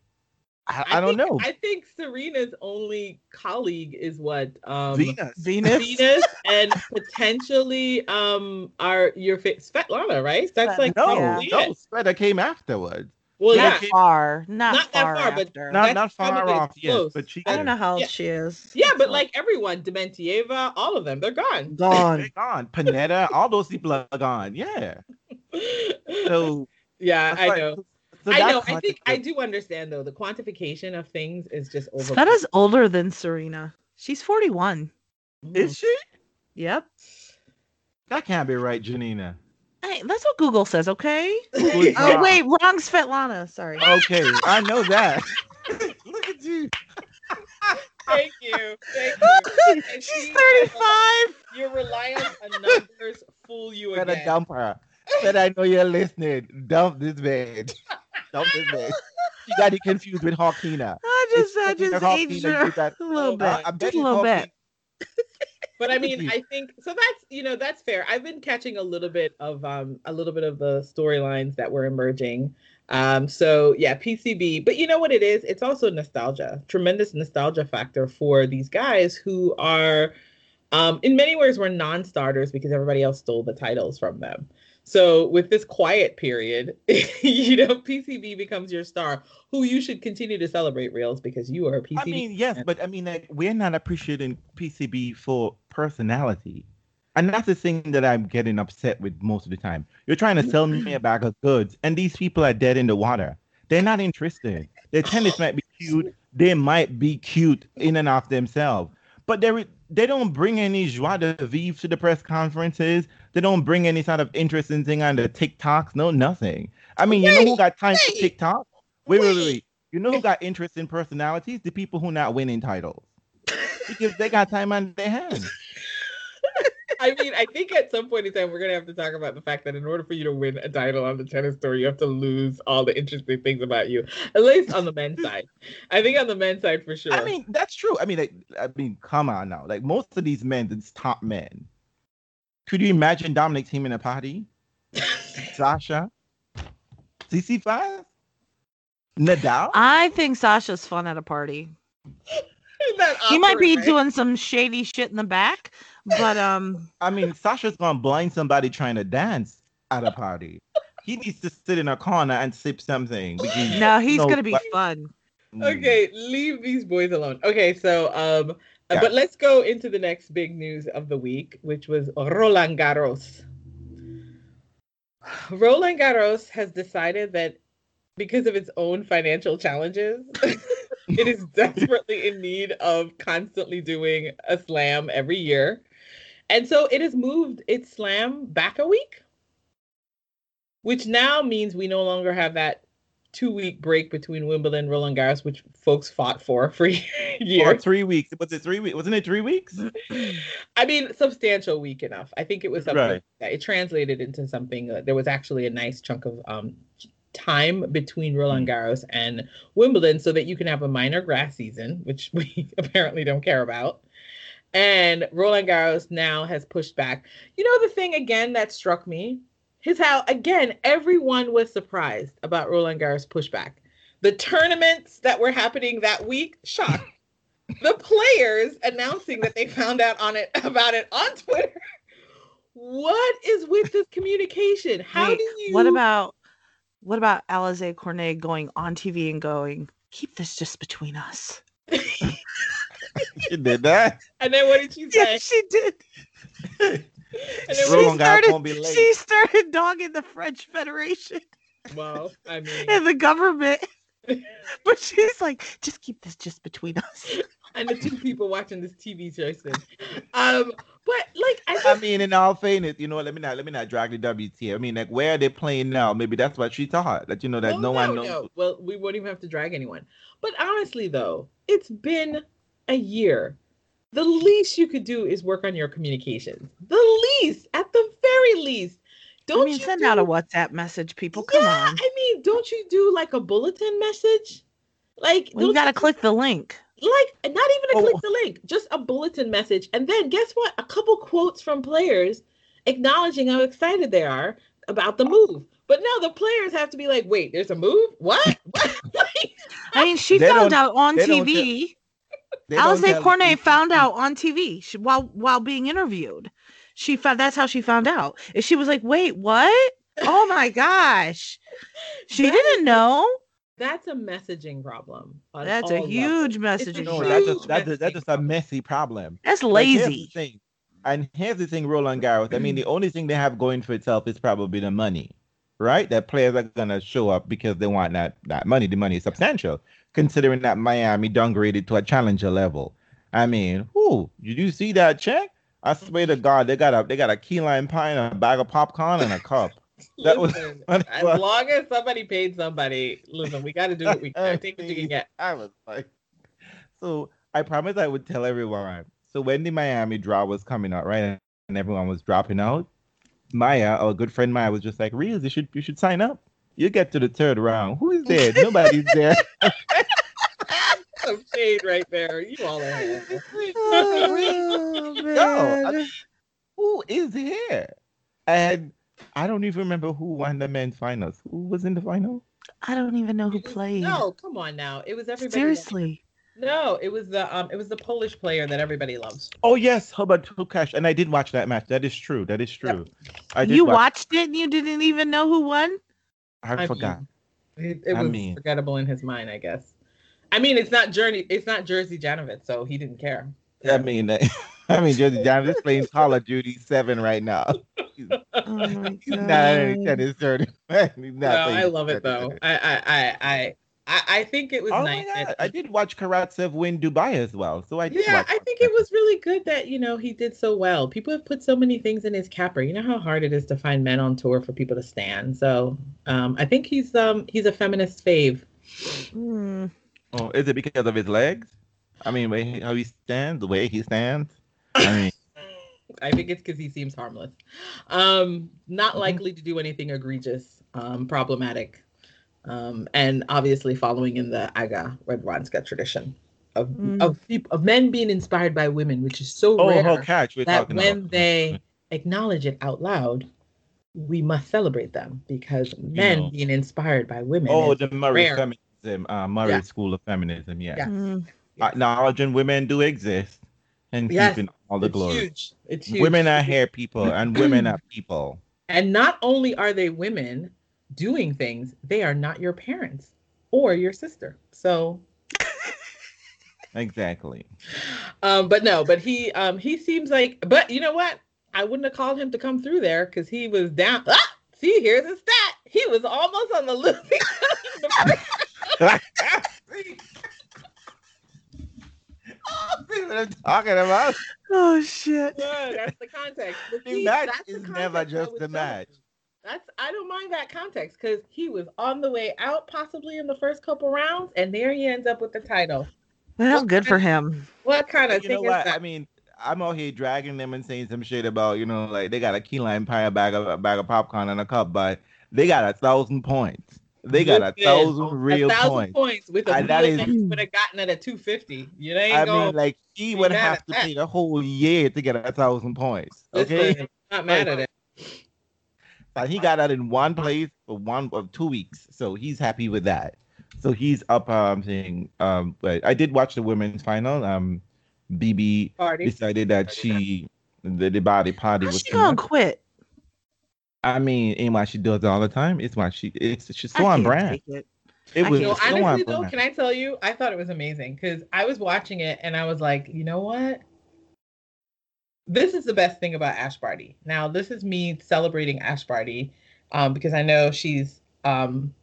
I, I, don't think, know. I think Serena's only colleague is what um Venus. Venus. Venus and potentially um our your fa- Svetlana, right? That's like No, probably no, it. Spreader came afterwards. Well, not yeah, far. Not, Not that far, far, but. Not not far probably off yet, close. but she I don't know how old Yeah. she is. yeah, but like everyone, Dementieva, all of them, they're gone. gone. they're gone. Pennetta, all those people are gone. Yeah. So yeah, I like- know. so I know. I think I do understand though. The quantification of things is just over. Svetta's older than Serena. She's 41. Is she? Yep. That can't be right, Janina. Hey, that's what Google says, okay? Who's Oh, wrong? wait, wrong Svetlana. Sorry. Okay, I know that. Look at you. Thank you. Thank you. And She's see, 35. Your reliance on numbers fool you Better again. dump her. But I know you're listening. Dump this bitch. Dump this bitch. You got it confused with Hawkina. I just, I It's fucking just Hawkina, aged you her a little bit. I- I just a little Hawkina- bit. But I mean. I think so. That's you know that's fair. I've been catching a little bit of um a little bit of the storylines that were emerging. Um, so yeah, PCB. But you know what it is? It's also nostalgia, tremendous nostalgia factor for these guys who are, um, in many ways, were non-starters because everybody else stole the titles from them. So with this quiet period, you know, PCB becomes your star, who you should continue to celebrate, Reels, because you are a PCB. I mean, yes, but I mean, like, we're not appreciating PCB for personality. And that's the thing that I'm getting upset with most of the time. You're trying to sell me a bag of goods, and these people are dead in the water. They're not interested. Their tennis might be cute. They might be cute in and of themselves, but they they don't bring any joie de vivre to the press conferences. They don't bring any sort of interesting thing on the TikToks. No, nothing. I mean, you know who got time for TikTok? Wait, wait, wait, wait. wait. You know who got interesting personalities? The people who not winning titles. Because they got time on their hands. I mean, I think at some point in time we're gonna have to talk about the fact that in order for you to win a title on the tennis tour, you have to lose all the interesting things about you. At least on the men's side. I think on the men's side for sure. I mean, that's true. I mean, like, I mean, come on now. Like most of these men, it's top men. Could you imagine Dominic Thiem in a party? Sasha, Tsitsipas, Nadal. I think Sasha's fun at a party. Isn't He might be right? doing some shady shit in the back, but um, I mean, Sasha's gonna blind somebody trying to dance at a party. He needs to sit in a corner and sip something. Because, no, he's No, gonna be but- fun. Mm. Okay, leave these boys alone. Okay, so um, uh, Yeah. but let's go into the next big news of the week, which was Roland Garros. Roland Garros has decided that because of its own financial challenges, it is desperately in need of constantly doing a slam every year. And so it has moved its slam back a week, which now means we no longer have that two week break between Wimbledon and Roland Garros, which folks fought for for Or years. three weeks. Was it three weeks? Wasn't it three weeks? I mean, substantial week enough. I think it was something Right. that it translated into something. Uh, there was actually a nice chunk of um, time between Roland Garros and Wimbledon, so that you can have a minor grass season, which we apparently don't care about. And Roland Garros now has pushed back. You know the thing again that struck me is how again everyone was surprised about Roland Garros pushback. The tournaments that were happening that week, shocked. the players announcing that they found out on it about it on Twitter. What is with this communication? How Wait, do you What about what about Alize Cornet going on TV and going, "Keep this just between us"? She did that. and then what did she say? Yeah, she did. And then She what Roland Garros started, won't be late. she started dogging the French Federation well, I mean and the government. But she's like, just keep this just between us. and the two people watching this TV show said. Um, but like I I mean, in all fairness, you know, let me not let me not drag the WTA. I mean, like where are they playing now? Maybe that's what she thought. That you know that Oh, no, one knows. Well, we won't even have to drag anyone. But honestly, though, it's been a year. The least you could do is work on your communications. The least, at the very least. Don't I mean, you send do- out a WhatsApp message, people. Come Yeah, on. I mean, don't you do like a bulletin message? Like, Well, you got to click the link. like not even to Oh. click the link, just a bulletin message, and then guess what? A couple quotes from players acknowledging how excited they are about the move. But now the players have to be like, "Wait, there's a move? What?" What? I mean, she They found out on they don't TV. They don't Alize Cornet you- found out on TV she, while while being interviewed. She found that's how she found out. And she was like, "Wait, what? Oh my gosh!" She That didn't is- know. That's a messaging problem. That's a huge levels. messaging No, problem. that's huge just that's, just, that's just a messy problem. That's Like, here's the lazy. thing. And here's the thing, Roland Garros. I mean, the only thing they have going for itself is probably the money, right? That players are gonna show up because they want that that money. The money is substantial, considering that Miami downgraded to a challenger level. I mean, who did you see that check? I swear to God, they got a they got a key lime pie and a bag of popcorn and a cup. That Listen, that as was- long as somebody paid somebody, listen, we got to do what we can. Take what you can get. I was like, so I promised I would tell everyone. So when the Miami draw was coming out, right, and everyone was dropping out, Maya, our good friend Maya, was just like, "Reels, you should you should sign up. You get to the third round. Who is there? Nobody's there." Some shade right there. You all are. horrible. Oh, No, I- man. Who is here? And I don't even remember who won the men's finals. Who was in the final? I don't even know who played. No, come on now. It was everybody. that- Seriously. No, it was the um, it was the Polish player that everybody loves. Oh yes, Hubert Hurkacz. And I did watch that match. That is true. That is true. I did You watch- watched it and you didn't even know who won? I, I forgot. mean, it, it I was mean- forgettable in his mind, I guess. I mean, it's not Journey. It's not Jerzy Janowicz, so he didn't care. I mean, I mean, Jersey John is playing Call of Duty Seven right now. He's, Oh my he's not tennis tournament. He's not No, I love it though. I I I I I, I think it was Oh nice. my God. that I did watch Karatsev win Dubai as well, so I did. yeah, watch I think it was really good that you know he did so well. People have put so many things in his capper. You know how hard it is to find men on tour for people to stand. So um, I think he's um he's a feminist fave. Hmm. Oh, is it because of his legs? I mean, way- how he stands, the way he stands. I mean, I think it's because he seems harmless. Um, not Mhm. likely to do anything egregious, um, problematic, um, and obviously following in the Aga Red Radwanska tradition of Mm. of peop- of men being inspired by women, which is so oh, rare catch. We're that talking when about. they acknowledge it out loud, we must celebrate them because men know. being inspired by women. Oh, is the Murray rare. Feminism, uh, Murray Yeah. School of Feminism. Yes. Yeah. Hmm. Acknowledging women do exist and Yes, keeping all the it's glory. huge. It's huge. Women are hair people, and women are people. And not only are they women doing things, they are not your parents or your sister. So, Exactly. um, but no, but he um he seems like but you know what? I wouldn't have called him to come through there because he was down. Ah, see, here's a stat. He was almost on the losing. See what I'm talking about? Oh shit. Yeah, that's the context. But The see, match that's is never context I just was the match. you. That's I don't mind that context because he was on the way out, possibly in the first couple rounds, and there he ends up with the title. Well, good for him. What kind of you know thing is what? that? I mean, I'm out here dragging them and saying some shit about, you know, like they got a key lime pie, a bag of a bag of popcorn, and a cup, but they got a thousand points. They got a thousand real a thousand points. points with a And that deal is- that he would have gotten it at 250. You know, ain't I mean, like he would have to that. pay the whole year to get a thousand points. Okay, listen, not mad at it. but he got that in one place for one of two weeks, so he's happy with that. So he's up. Um, saying, um, but I did watch the women's final. Um, BB Party. decided that she the, the body party How's was she too gonna much. quit? I mean, and why she does it all the time. It's why she it's she's I so on brand. it. It was can't so honestly though, brand. can I tell you, I thought it was amazing because I was watching it and I was like, you know what? This is the best thing about Ash Barty. Now, this is me celebrating Ash Barty um, because I know she's, um,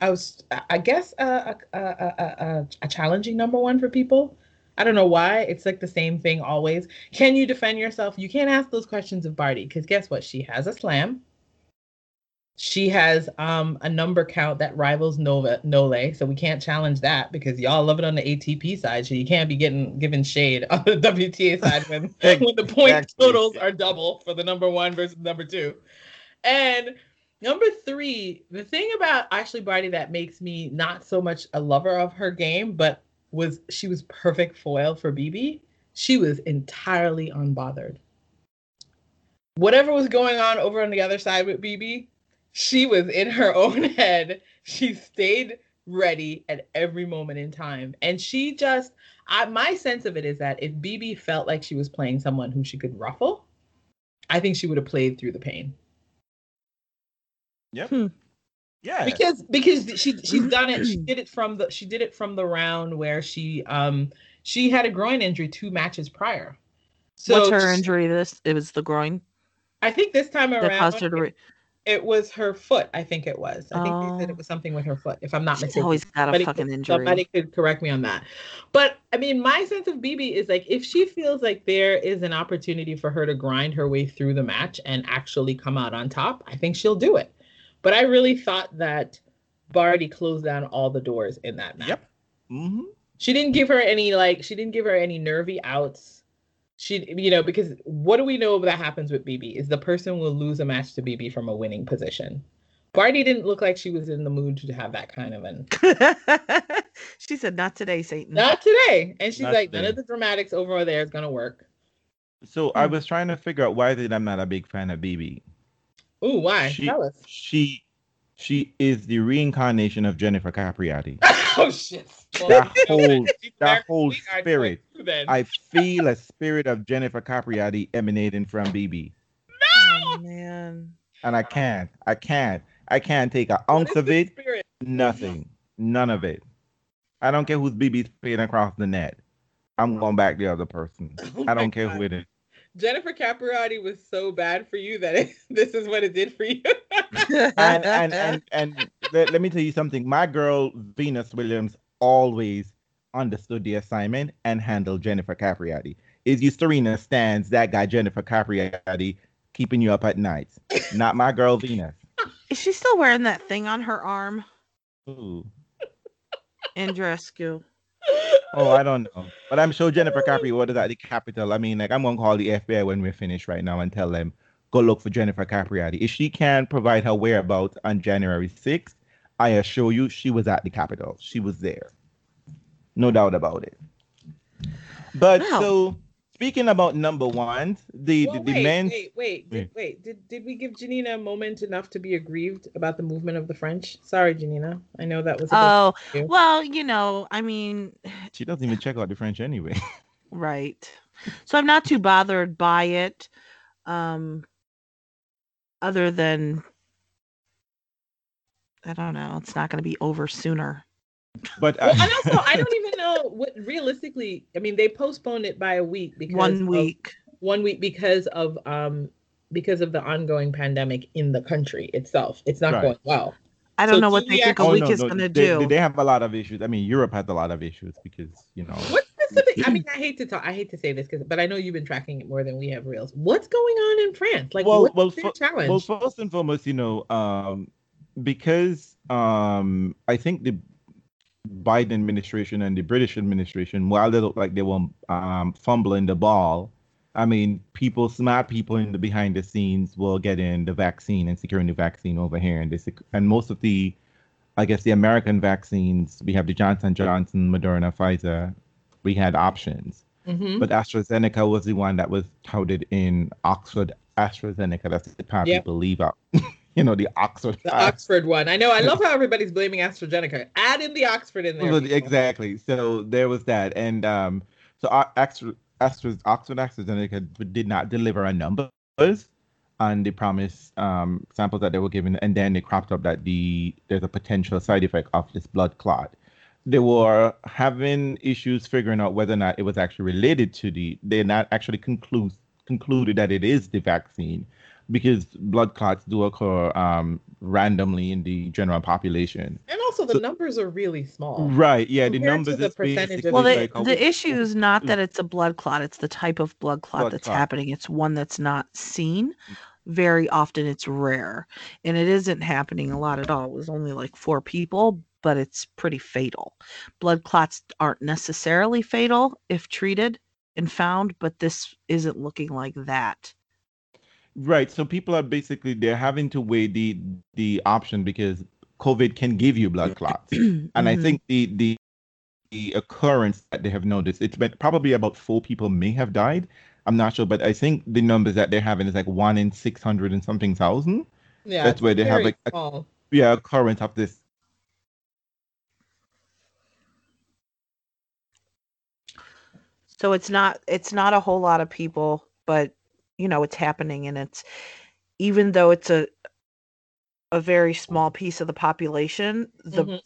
I was, I guess, a, a, a, a, a challenging number one for people. I don't know why. It's like the same thing always. Can you defend yourself? You can't ask those questions of Barty because guess what? She has a slam. She has um, a number count that rivals Nova Nole, so we can't challenge that because y'all love it on the ATP side. So you can't be getting given shade on the WTA side when when the point Exactly. totals are double for the number one versus number two. And Number three, the thing about Ashley Barty that makes me not so much a lover of her game, but was she was perfect foil for BB. She was entirely unbothered. Whatever was going on over on the other side with BB, she was in her own head. She stayed ready at every moment in time. And she just, I, my sense of it is that if BB felt like she was playing someone who she could ruffle, I think she would have played through the pain. Yep. Hmm. Yeah. Because because she she's done it. She did it from the she did it from the round where she um she had a groin injury two matches prior. So What's her she- injury? This it was the groin I think this time around caused her to. it, Re- it was her foot. I think it was. I think they said Oh. it was something with her foot, if I'm not She's mistaken. always got a Somebody fucking could- injury. Somebody could correct me on that. But I mean, my sense of BB is like if she feels like there is an opportunity for her to grind her way through the match and actually come out on top, I think she'll do it. But I really thought that Barty closed down all the doors in that match. Yep. hmm She didn't give her any like she didn't give her any nervy outs. She you know because what do we know that happens with BB is the person will lose a match to BB from a winning position. Barty didn't look like she was in the mood to have that kind of an she said, "Not today, Satan." not today. And she's Not like, none of the dramatics over there is gonna work. So I Hmm. was trying to figure out why that I'm not a big fan of BB. Ooh, why? She- Tell us. She she is the reincarnation of Jennifer Capriati. oh shit. That whole that whole spirit. you. I feel a spirit of Jennifer Capriati emanating from BB. Oh man. And I can't. I can't. I can't take an What ounce of it. spirit? Nothing. None of it. I don't care who's BB's playing across the net. I'm going back the other person. Oh I don't care God. who it is. Jennifer Capriati was so bad for you that it, this is what it did for you. and and and, and let, let me tell you something. My girl Venus Williams always understood the assignment and handled Jennifer Capriati. Is you Serena stands that guy Jennifer Capriati keeping you up at night? Not my girl Venus. Is she still wearing that thing on her arm? Ooh. Andreescu. Oh, I don't know, but I'm sure Jennifer Capri was at the Capitol. I mean, like I'm gonna call the FBI when we're finished right now and tell them go look for Jennifer Capriati. If she can provide her whereabouts on January 6th, I assure you she was at the Capitol. She was there, no doubt about it. But Wow. so speaking about number one, the Well, the, the wait, men's wait, wait, did, wait. Did, did we give Janina a moment enough to be aggrieved about the movement of the French? Sorry, Janina. I know that was. A Oh you. well, you know, I mean, she doesn't even check out the French anyway. right. So I'm not too bothered by it. Um, other than I don't know, it's not going to be over sooner. But Well, uh, and also, I don't even know what realistically. I mean, they postponed it by a week because One of- week. one week because of um because of the ongoing pandemic in the country itself. It's not Right. going well. I don't So know what they think a oh, week no, is no, going to they, do. They, they have a lot of issues. I mean, Europe has a lot of issues because you know. What specific? I mean, I hate to talk. I hate to say this because, but I know you've been tracking it more than we have. Reels. What's going on in France? Like, Well, what's well, their fir- challenge? Well, first and foremost, you know, um, because um, I think the Biden administration and the British administration, while they look like they were um, fumbling the ball, I mean, people, smart people in the behind the scenes will get in the vaccine and securing the vaccine over here, and this, and most of the, I guess, the American vaccines, we have the Johnson Johnson, Moderna, Pfizer, we had options Mhm. but AstraZeneca was the one that was touted in Oxford AstraZeneca. That's the part Yep. people leave out. you know, the Oxford. the Oxford one. I know. I love how everybody's blaming AstraZeneca. Add in the Oxford in there. People. exactly. So there was that, and um, so O- Astra, Astra, Oxford AstraZeneca did not deliver a numbers on the promised um, samples that they were given, and then it cropped up that the there's a potential side effect of this blood clot. They were having issues figuring out whether or not it was actually related to the. They're not actually conclude concluded that it is the vaccine, because blood clots do occur um, randomly in the general population. and also the so- numbers are really small. Right. Yeah. The Compared to numbers the is percentage of Well, the, like a- the issue is not that it's a blood clot; it's the type of blood clot Blood that's clot. happening. It's one that's not seen. Very often, it's rare, and it isn't happening a lot at all. It was only like four people, but it's pretty fatal. Blood clots aren't necessarily fatal if treated and found, but this isn't looking like that. Right. So people are basically they're having to weigh the the option because COVID can give you blood clots, and I Mhm. think the the the occurrence that they have noticed it's been probably about four people may have died. I'm not sure, but I think the numbers that they're having is like one in six hundred and something thousand. Yeah, That's where they have, like, a- small. Yeah, occurrence of this. So it's not it's not a whole lot of people, but you know it's happening, and it's even though it's a a very small piece of the population, the Mhm.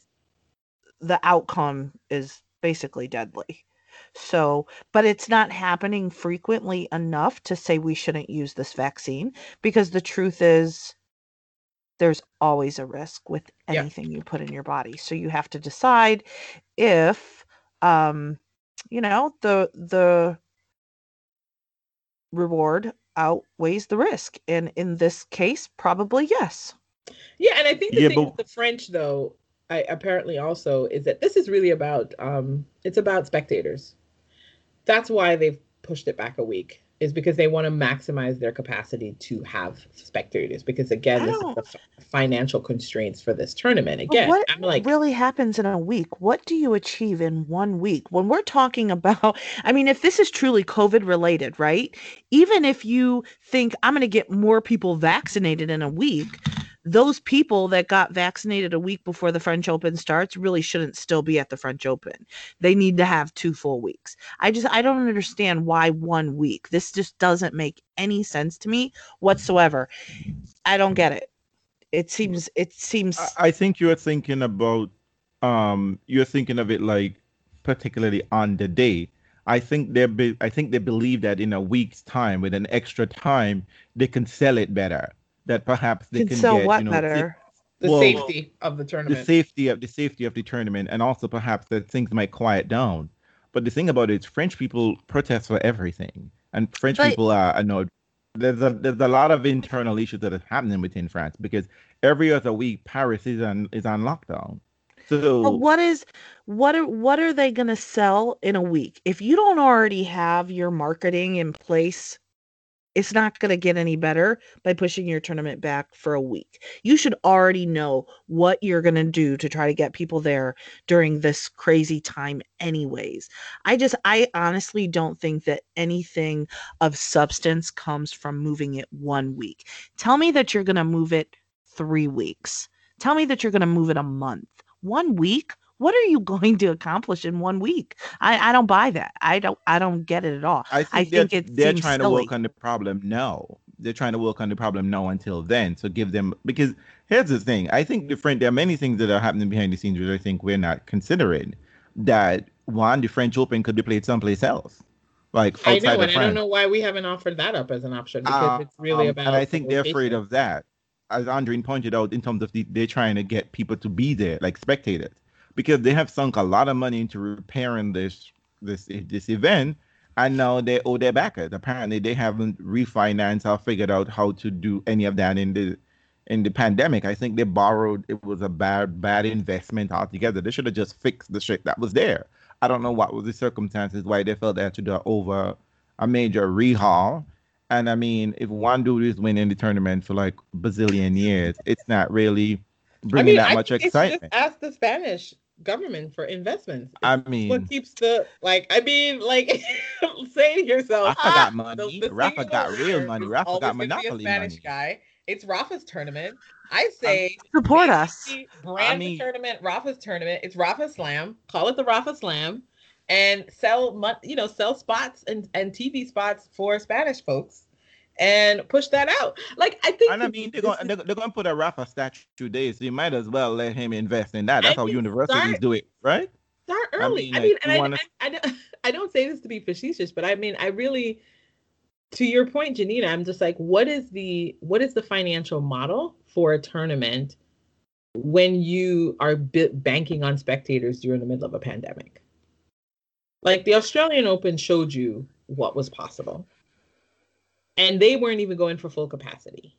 the outcome is basically deadly. So, but it's not happening frequently enough to say we shouldn't use this vaccine because the truth is there's always a risk with Yeah. anything you put in your body. So you have to decide if um you know the the reward outweighs the risk and in this case probably yes Yeah, and I think the Yeah, thing but- with the French though, I apparently also is that this is really about um it's about spectators. That's why they've pushed it back a week. Is because they want to maximize their capacity to have spectators. Because again, this is the oh. f- financial constraints for this tournament. Again, what I'm like, really happens in a week? What do you achieve in one week? When we're talking about, I mean, if this is truly COVID related, right? Even if you think I'm going to get more people vaccinated in a week, those people that got vaccinated a week before the French Open starts really shouldn't still be at the French Open. They need to have two full weeks. I just, I don't understand why one week. This just doesn't make any sense to me whatsoever. I don't get it. It seems, it seems. I, think you're thinking about um you're thinking of it like particularly on the day. I think they be, I think they believe that in a week's time with an extra time they can sell it better. That perhaps they can, can, sell get, what you know, better? the well, safety of the tournament. the tournament. safety of the safety of the tournament and also perhaps that things might quiet down. But the thing about it is French people protest for everything. And French But- people are annoyed. There's a there's a lot of internal issues that are happening within France because every other week Paris is on is on lockdown. So But what is what are what are they going to sell in a week? If you don't already have your marketing in place, it's not going to get any better by pushing your tournament back for a week. You should already know what you're going to do to try to get people there during this crazy time anyways. I just I honestly don't think that anything of substance comes from moving it one week. Tell me that you're going to move it 3 weeks. Tell me that you're going to move it a month. One week? What are you going to accomplish in one week? I, I don't buy that. I don't I don't get it at all. I think, I they're, it they're trying silly. to work on the problem now. They're trying to work on the problem now until then. So give them because here's the thing. I think the French there are many things that are happening behind the scenes which I think we're not considering. That one, the French Open could be played someplace else. Like I know, and I don't know why we haven't offered that up as an option because Uh, it's really um, about. and I think they're afraid of that. As Andrine pointed out, in terms of the, they're trying to get people to be there, like spectators, because they have sunk a lot of money into repairing this this this event, and now they owe their backers. Apparently, they haven't refinanced or figured out how to do any of that in the in the pandemic. I think they borrowed. It was a bad bad investment altogether. They should have just fixed the shit that was there. I don't know what was the circumstances why they felt they had to do over a major rehaul. And I mean, if one dude is winning the tournament for like bazillion years, it's not really bringing that I much excitement. Ask the Spanish government for investments. I mean, what keeps the like? I mean, like, say to yourself, Rafa got "Ah, money. the Rafa got real money. Rafa got gonna monopoly Spanish money. guy. It's Rafa's tournament. I say Support us. basically Brand mean- the tournament, Rafa's tournament. It's Rafa Slam. Call it the Rafa Slam, and sell you know sell spots and and TV spots for Spanish folks, and push that out. Like I think. And I mean, they're going they're, they're going to put a Rafa statue there, so you might as well let him invest in that. That's I how universities start- do it, right? start I early. mean, I like, mean, and I, wanna- I, I, don't, I don't say this to be facetious, but I mean, I really, to your point, Janina, I'm just like, what is the what is the financial model for a tournament when you are bi- banking on spectators during the middle of a pandemic? Like the Australian Open showed you what was possible, and they weren't even going for full capacity.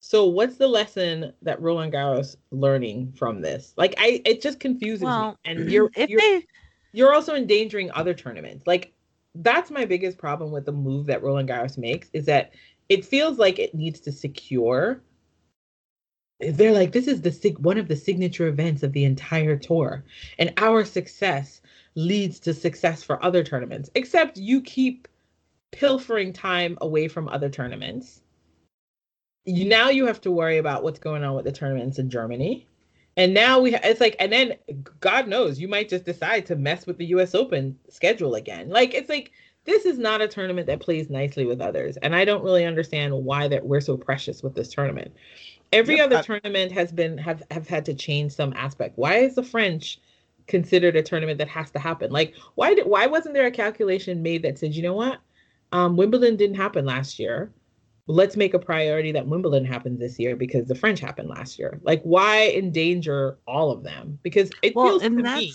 So what's the lesson that Roland Garros learning from this? Like I it just confuses Well, me. And you're if you're, they you're also endangering other tournaments. Like that's my biggest problem with the move that Roland Garros makes is that it feels like it needs to secure they're like this is the sig- one of the signature events of the entire tour and our success leads to success for other tournaments except you keep pilfering time away from other tournaments. You, now you have to worry about what's going on with the tournaments in germany. And now we it's like and then god knows you might just decide to mess with the us open schedule again. Like it's like this is not a tournament that plays nicely with others. And i don't really understand why that we're so precious with this tournament. Every yep, other I, tournament has been have have had to change some aspect. Why is the French considered a tournament that has to happen? Like why did why wasn't there a calculation made that said, you know what, um, Wimbledon didn't happen last year. Let's make a priority that Wimbledon happens this year because the French happened last year. Like why endanger all of them? Because it well, feels to me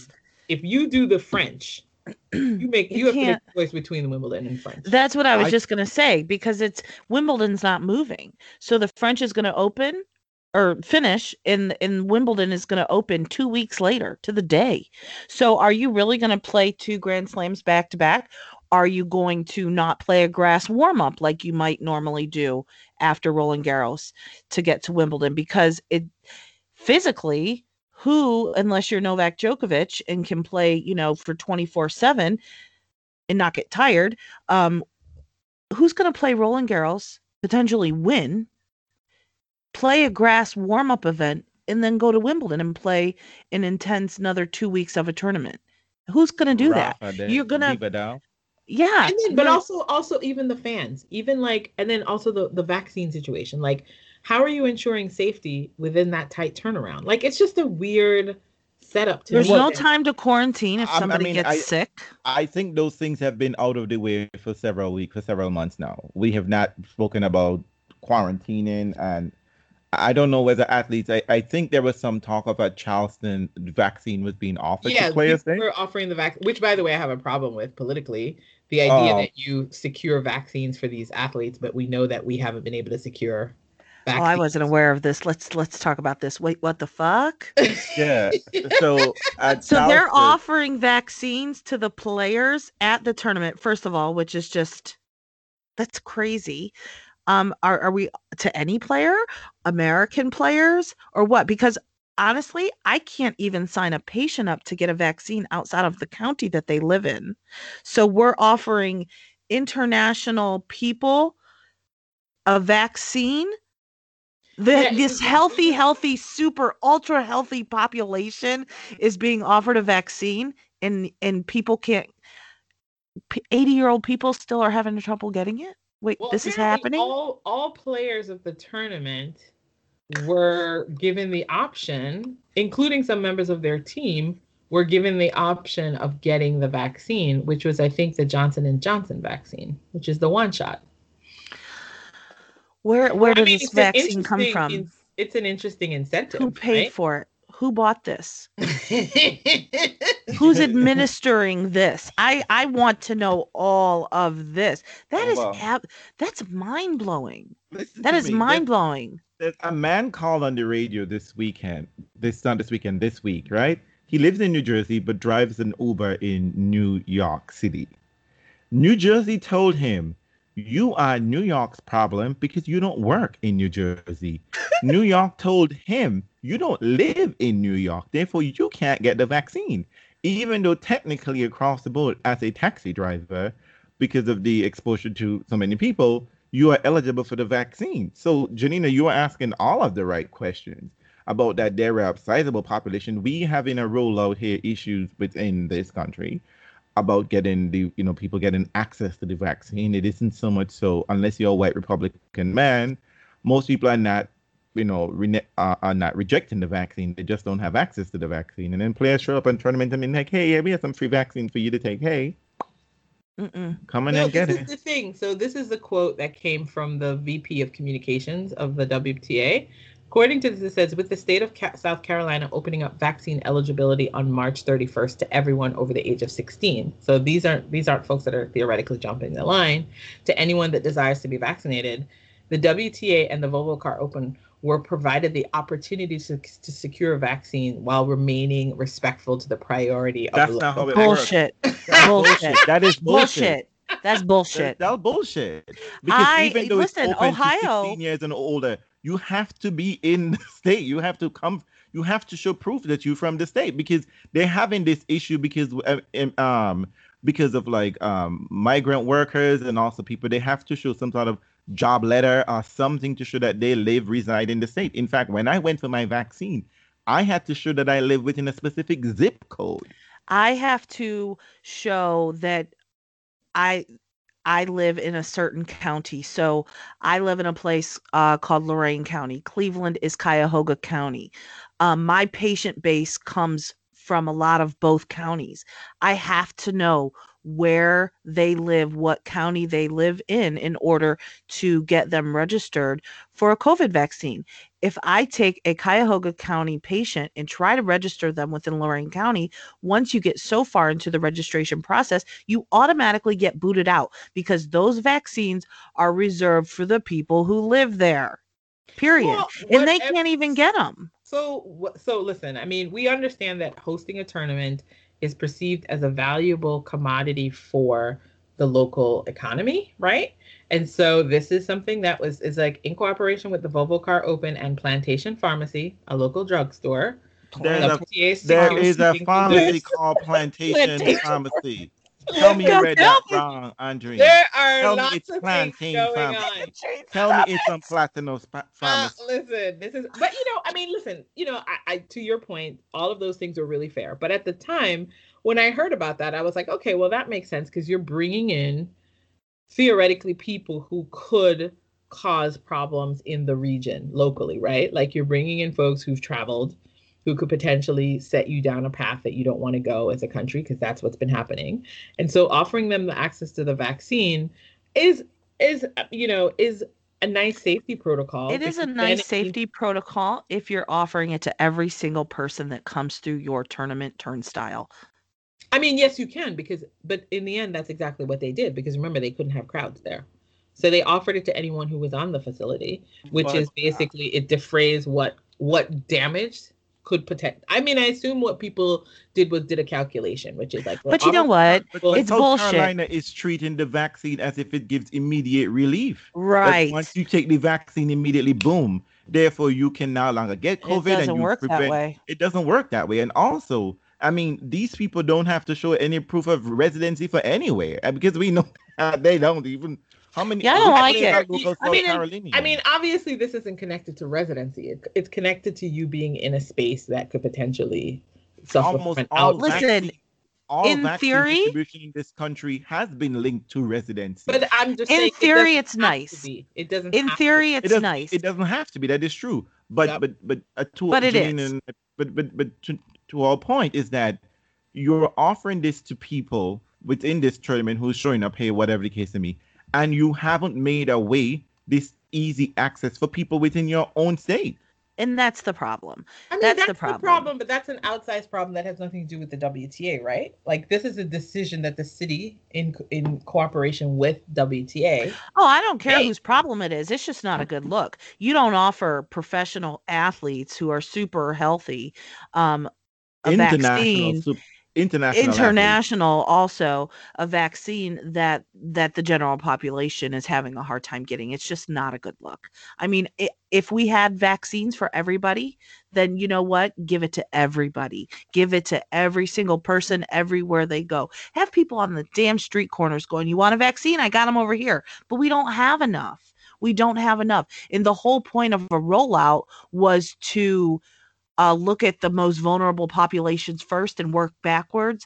if you do the French, you make you, have to make a choice between the Wimbledon and French. That's what I was I, just gonna say because it's Wimbledon's not moving, so the French is gonna open or finish in in Wimbledon is gonna open two weeks later to the day. So are you really gonna play two Grand Slams back to back? Are you going to not play a grass warm up like you might normally do after Roland Garros to get to Wimbledon? Because it physically who, unless you're Novak Djokovic and can play, you know, for 24 7 and not get tired, um, who's going to play Roland Garros, potentially win, play a grass warm up event, and then go to Wimbledon and play an intense another two weeks of a tournament? Who's going to do Rafa, that? You're going to. Yeah. Then, but also, also even the fans, even like, and then also the, the vaccine situation. Like, how are you ensuring safety within that tight turnaround? Like it's just a weird setup to There's me. no time to quarantine if somebody I mean, gets I, sick. I think those things have been out of the way for several weeks, for several months now. We have not spoken about quarantining and I don't know whether athletes. I, I think there was some talk of a Charleston vaccine was being offered yeah, to players. Yeah, we're offering the vaccine, which by the way I have a problem with politically. The idea oh. that you secure vaccines for these athletes, but we know that we haven't been able to secure Oh, I wasn't aware of this. Let's let's talk about this. Wait, what the fuck? yeah. So so they're offering vaccines to the players at the tournament. First of all, which is just that's crazy. Um, are are we to any player, American players, or what? Because honestly, I can't even sign a patient up to get a vaccine outside of the county that they live in. So we're offering international people a vaccine the, this healthy, healthy, super ultra healthy population is being offered a vaccine, and and people can't. Eighty year old people still are having trouble getting it. Wait, well, this is happening. All all players of the tournament were given the option, including some members of their team, were given the option of getting the vaccine, which was, I think, the Johnson and Johnson vaccine, which is the one shot. Where where did I mean, this vaccine come from? It's an interesting incentive. Who paid right? for it? Who bought this? Who's administering this? I I want to know all of this. That oh, is well. ab- that's mind blowing. That is mind blowing. A man called on the radio this weekend. This not this weekend. This week, right? He lives in New Jersey but drives an Uber in New York City. New Jersey told him you are New York's problem because you don't work in New Jersey. New York told him, You don't live in New York, therefore you can't get the vaccine. Even though technically across the board, as a taxi driver, because of the exposure to so many people, you are eligible for the vaccine. So, Janina, you are asking all of the right questions about that there are a sizable population. We have in a rollout here issues within this country about getting the you know people getting access to the vaccine. It isn't so much so unless you're a white Republican man, most people are not you know uh, are not rejecting the vaccine. They just don't have access to the vaccine. And then players show up in tournament and be like, hey, yeah, we have some free vaccine for you to take. Hey. Mm-mm. Come in no, and get this it. This is the thing. So this is the quote that came from the VP of Communications of the WTA, According to this, it says with the state of South Carolina opening up vaccine eligibility on March 31st to everyone over the age of 16. So these aren't these aren't folks that are theoretically jumping the line. To anyone that desires to be vaccinated, the WTA and the Volvo Car Open were provided the opportunity to, to secure a vaccine while remaining respectful to the priority That's of not how it bullshit. bullshit. That is bullshit. bullshit. That's bullshit. That's, that's bullshit. Because I- even though listen, it's open to Ohio- 16 years and older, you have to be in the state. You have to come. You have to show proof that you're from the state because they're having this issue because uh, um because of like um migrant workers and also people they have to show some sort of job letter or something to show that they live reside in the state. In fact, when I went for my vaccine, I had to show that I live within a specific zip code. I have to show that I I live in a certain county. So I live in a place uh, called Lorain County. Cleveland is Cuyahoga County. Um, my patient base comes from a lot of both counties. I have to know where they live, what county they live in, in order to get them registered for a COVID vaccine. If I take a Cuyahoga County patient and try to register them within Lorain County, once you get so far into the registration process, you automatically get booted out because those vaccines are reserved for the people who live there. Period. Well, and they can't even get them. So, so listen. I mean, we understand that hosting a tournament is perceived as a valuable commodity for the local economy, right? And so, this is something that was is like in cooperation with the Volvo Car Open and Plantation Pharmacy, a local drugstore. There's a There is a pharmacy called Plantation. Pharmacy. Tell me you God read that damn wrong, Andre. There are Tell me lots it's of things plantain going pharmacy. on. Tell me it's some Platinum spa- Uh, listen, this is, but you know, I mean, listen, you know, I, I, to your point, all of those things are really fair. But at the time, when I heard about that, I was like, okay, well, that makes sense because you're bringing in theoretically people who could cause problems in the region locally, right? Like you're bringing in folks who've traveled, who could potentially set you down a path that you don't want to go as a country because that's what's been happening. And so offering them the access to the vaccine is is you know is a nice safety protocol. It is a because then nice it safety protocol if you're offering it to every single person that comes through your tournament turnstile. I mean, yes, you can because, but in the end, that's exactly what they did because remember they couldn't have crowds there, so they offered it to anyone who was on the facility, which But- is basically it defrays what what damage could protect. I mean, I assume what people did was did a calculation, which is like, well, But you know what? But It's South bullshit. Carolina is treating the vaccine as if it gives immediate relief. That Right. Once you take the vaccine, immediately, boom. Therefore, you can no longer get COVID. It COVID, doesn't and you work that way. It doesn't work that way. And also, I mean, these people don't have to show any proof of residency for anywhere uh, because we know they don't even. How many? Yeah, I don't how like many it. I mean, Carolinians? I mean, obviously, this isn't connected to residency. It, it's connected to you being in a space that could potentially suffer almost from an all outbreak. Listen, all in vaccine theory- distribution in this country has been linked to residency. But I'm just In saying, theory, doesn't it's nice. It doesn't. In have to theory, be. it's it nice. It doesn't have to be. That is true. But Yep. but but uh, to But it Janine is. and- but but but to, to our point is that you're offering this to people within this tournament who's showing up here, whatever the case may be, and you haven't made a way this easy access for people within your own state. and that's the problem. I mean, That's that's, the the, problem. problem. but that's an outsized problem that has nothing to do with the WTA, right? Like this is a decision that the city, in in cooperation with WTA, Oh, I don't care Hey. whose problem it is. It's just not a good look. You don't offer professional athletes who are super healthy um, a international, vaccine. sup- international, international also a vaccine that that the general population is having a hard time getting. It's just not a good look. I mean i if we had vaccines for everybody then you know what? Give it to everybody. Give it to every single person everywhere they go. Have people on the damn street corners going you want a vaccine? I got them over here. But we don't have enough. We don't have enough. And the whole point of a rollout was to uh, look at the most vulnerable populations first and work backwards.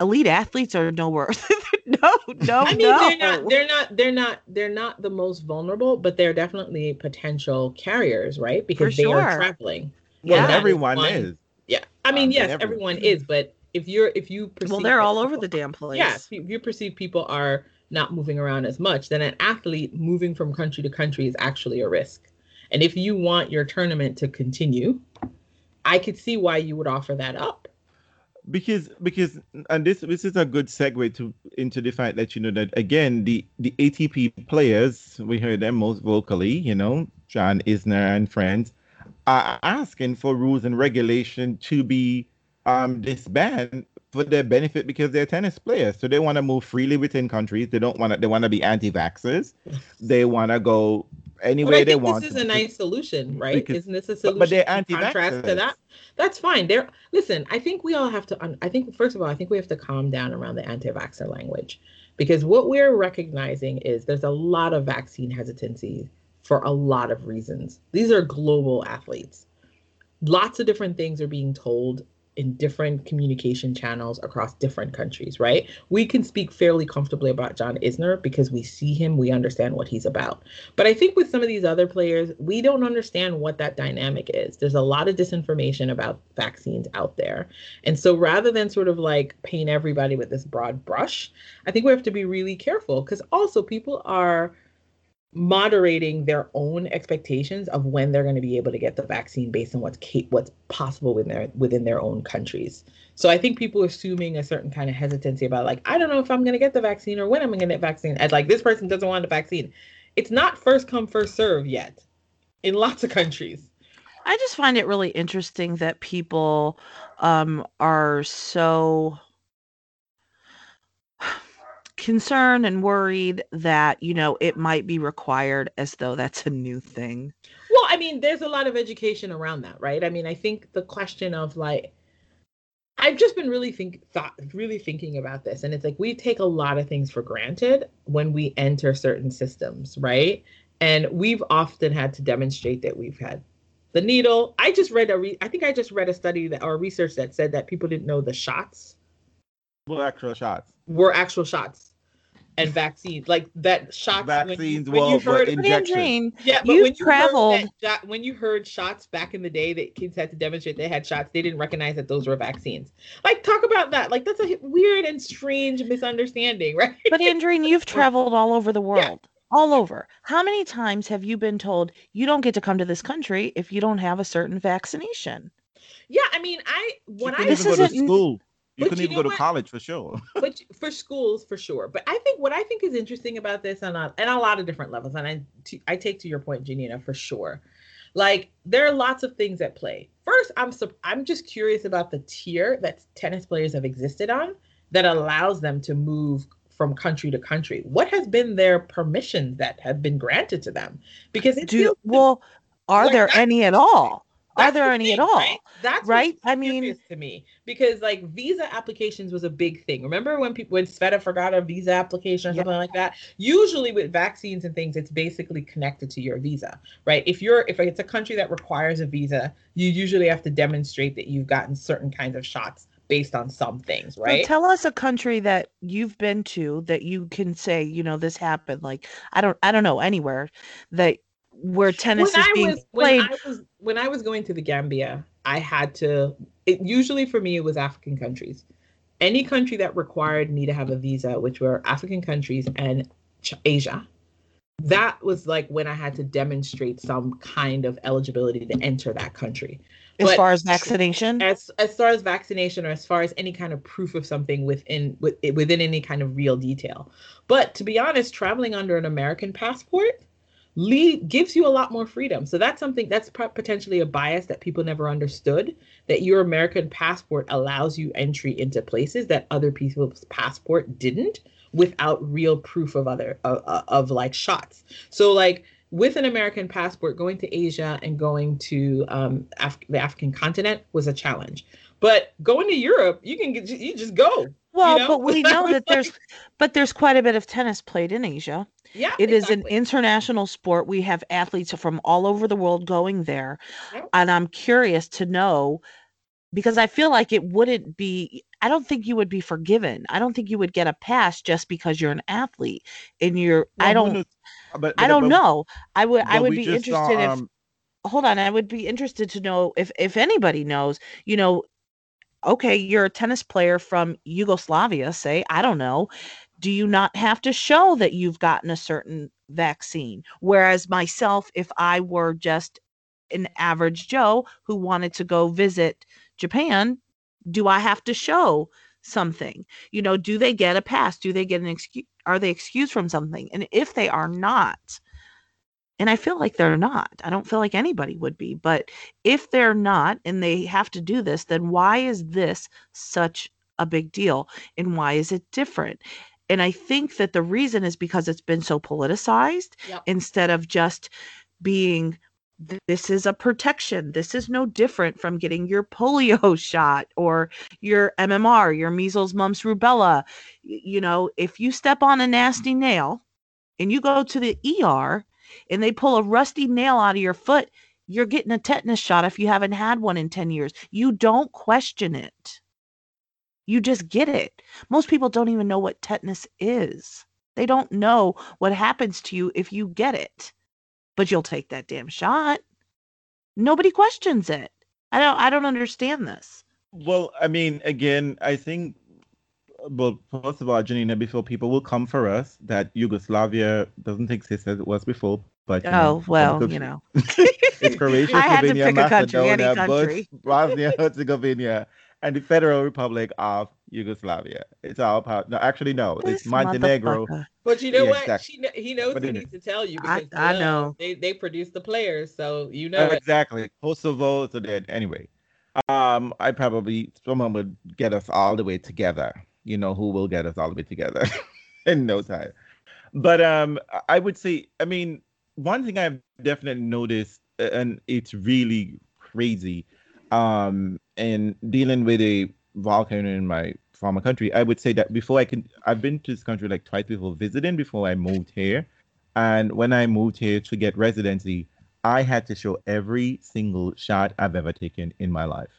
Elite athletes are nowhere. no, no, I mean, no. they're not, they're not, they're not, they're not the most vulnerable, but they're definitely potential carriers, right? Because they are traveling. Well, Yeah. that is everyone one- is. Yeah, I mean, Um, yes, everyone. everyone is, but if you're, if you perceive well, they're all over people- the damn place. Yeah, if you, if you perceive people are not moving around as much, then an athlete moving from country to country is actually a risk. And if you want your tournament to continue, I could see why you would offer that up. because because and this this is a good segue to into the fact that you know that again the the ATP players we heard them most vocally you know John Isner and friends are asking for rules and regulation to be um disbanded for their benefit because they're tennis players. So they want to move freely within countries. They don't want to. They want to be anti-vaxxers. they want to go anywhere they want. This is a nice solution, right? Because, Isn't this a solution? But, but they're anti contrast to that. That's fine. There. Listen, I think we all have to. I think first of all, I think we have to calm down around the anti-vaxxer language, because what we're recognizing is there's a lot of vaccine hesitancy for a lot of reasons. These are global athletes. Lots of different things are being told in different communication channels across different countries, right? We can speak fairly comfortably about John Isner because we see him, we understand what he's about. But I think with some of these other players, we don't understand what that dynamic is. There's a lot of disinformation about vaccines out there. And so rather than sort of like paint everybody with this broad brush, I think we have to be really careful because also people are moderating their own expectations of when they're going to be able to get the vaccine based on what's what's possible within their within their own countries. So I think people are assuming a certain kind of hesitancy about like I don't know if I'm going to get the vaccine or when I'm going to get vaccine. And like this person doesn't want the vaccine. It's not first come first serve yet in lots of countries. I just find it really interesting that people um, are so concerned and worried that you know it might be required as though that's a new thing? Well i mean there's a lot of education around that right? I mean i think the question of like i've just been really think thought really thinking about this and it's like we take a lot of things for granted when we enter certain systems right? And we've often had to demonstrate that we've had the needle. I just read a re- i think i just read a study that or research that said that people didn't know the shots were actual shots. were actual shots and vaccines like that shots vaccines when you, when you heard injections. yeah but you've when you traveled that, when you heard shots back in the day that kids had to demonstrate they had shots they didn't recognize that those were vaccines. Like talk about that. Like that's a weird and strange misunderstanding right? But andreen you've traveled all over the world yeah. all over. How many times have you been told you don't get to come to this country if you don't have a certain vaccination? Yeah i mean i when you i this go to school you couldn't even go to what? college for sure. but for schools, for sure. But I think what I think is interesting about this on a, and a lot of different levels, and I, t- I take to your point, Janina, for sure. Like there are lots of things at play. First, I'm I'm just curious about the tier that tennis players have existed on that allows them to move from country to country. What has been their permissions that have been granted to them? Because it Do, well, are like there that, any at all? Are there any thing, at all? Right? That's right. I mean, to me because like visa applications was a big thing. Remember when people when Sveta forgot a visa application or something like that? Usually with vaccines and things, it's basically connected to your visa, right? If you're if it's a country that requires a visa, you usually have to demonstrate that you've gotten certain kinds of shots based on some things, right? So tell us a country that you've been to that you can say, you know, this happened. Like I don't, I don't know anywhere that where tennis when is being was, played. When I, was, when I was going to the Gambia, I had to. It, usually for me, it was African countries. Any country that required me to have a visa, which were African countries and Asia, that was like when I had to demonstrate some kind of eligibility to enter that country. As but far as vaccination, as as far as vaccination, or as far as any kind of proof of something within with, within any kind of real detail. But to be honest, traveling under an American passport, lead gives you a lot more freedom. So that's something that's potentially a bias that people never understood that your American passport allows you entry into places that other people's passport didn't without real proof of other uh, of like shots. So like with an American passport, going to Asia and going to um, Af- the African continent was a challenge. But going to Europe, you can get you just go. Well, you know? but we know that there's but there's quite a bit of tennis played in Asia. Yeah, it exactly. is an international sport. We have athletes from all over the world going there. Yep. And I'm curious to know because I feel like it wouldn't be I don't think you would be forgiven. I don't think you would get a pass just because you're an athlete and you're well, I don't but, but, I don't but, know. I would I would be interested saw, if um, hold on, I would be interested to know if if anybody knows, you know, okay, you're a tennis player from Yugoslavia, say, I don't know do you not have to show that you've gotten a certain vaccine? Whereas myself, if I were just an average Joe who wanted to go visit Japan, do I have to show something? You know, do they get a pass? Do they get an excuse? Are they excused from something? And if they are not, and I feel like they're not, I don't feel like anybody would be, but if they're not and they have to do this, then why is this such a big deal and why is it different? And I think that the reason is because it's been so politicized Yep. instead of just being this is a protection. This is no different from getting your polio shot or your MMR, your measles, mumps, rubella. You know, if you step on a nasty nail and you go to the ER and they pull a rusty nail out of your foot, you're getting a tetanus shot if you haven't had one in 10 years. You don't question it. You just get it. Most people don't even know what tetanus is. They don't know what happens to you if you get it. But you'll take that damn shot. Nobody questions it. I don't I don't understand this. Well, I mean, again, I think, well, first of all, Janina, before people will come for us, that Yugoslavia doesn't exist as it was before. But you know, Oh, well, you know. it's Croatia, I had to Slovenia, pick a Macedonia, country. Bosnia, Herzegovina, and the Federal Republic of Yugoslavia. It's all part. No, actually, no, it's This Montenegro. But you know Yeah, what? exactly. She he knows But he needs to tell you I- because I duh, know. they they produce the players, so you know Uh, it. exactly. Kosovo. So that anyway, um, I probably someone would get us all the way together. You know who will get us all the way together in no time. But um, I would say, I mean, one thing I've definitely noticed, and it's really crazy, um, in dealing with a volcano in my former country, I would say that before I can, I've been to this country like twice before visiting before I moved here, and when I moved here to get residency, I had to show every single shot I've ever taken in my life.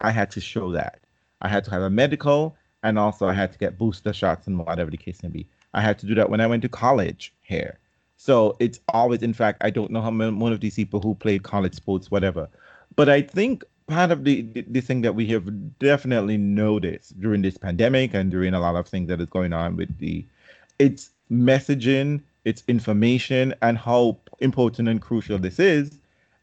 I had to show that. I had to have a medical, and also I had to get booster shots and whatever the case may be. I had to do that when I went to college here. So it's always, in fact, I don't know how many one of these people who played college sports, whatever. But I think part of the, the the thing that we have definitely noticed during this pandemic and during a lot of things that is going on with the, it's messaging, it's information, and how important and crucial this is,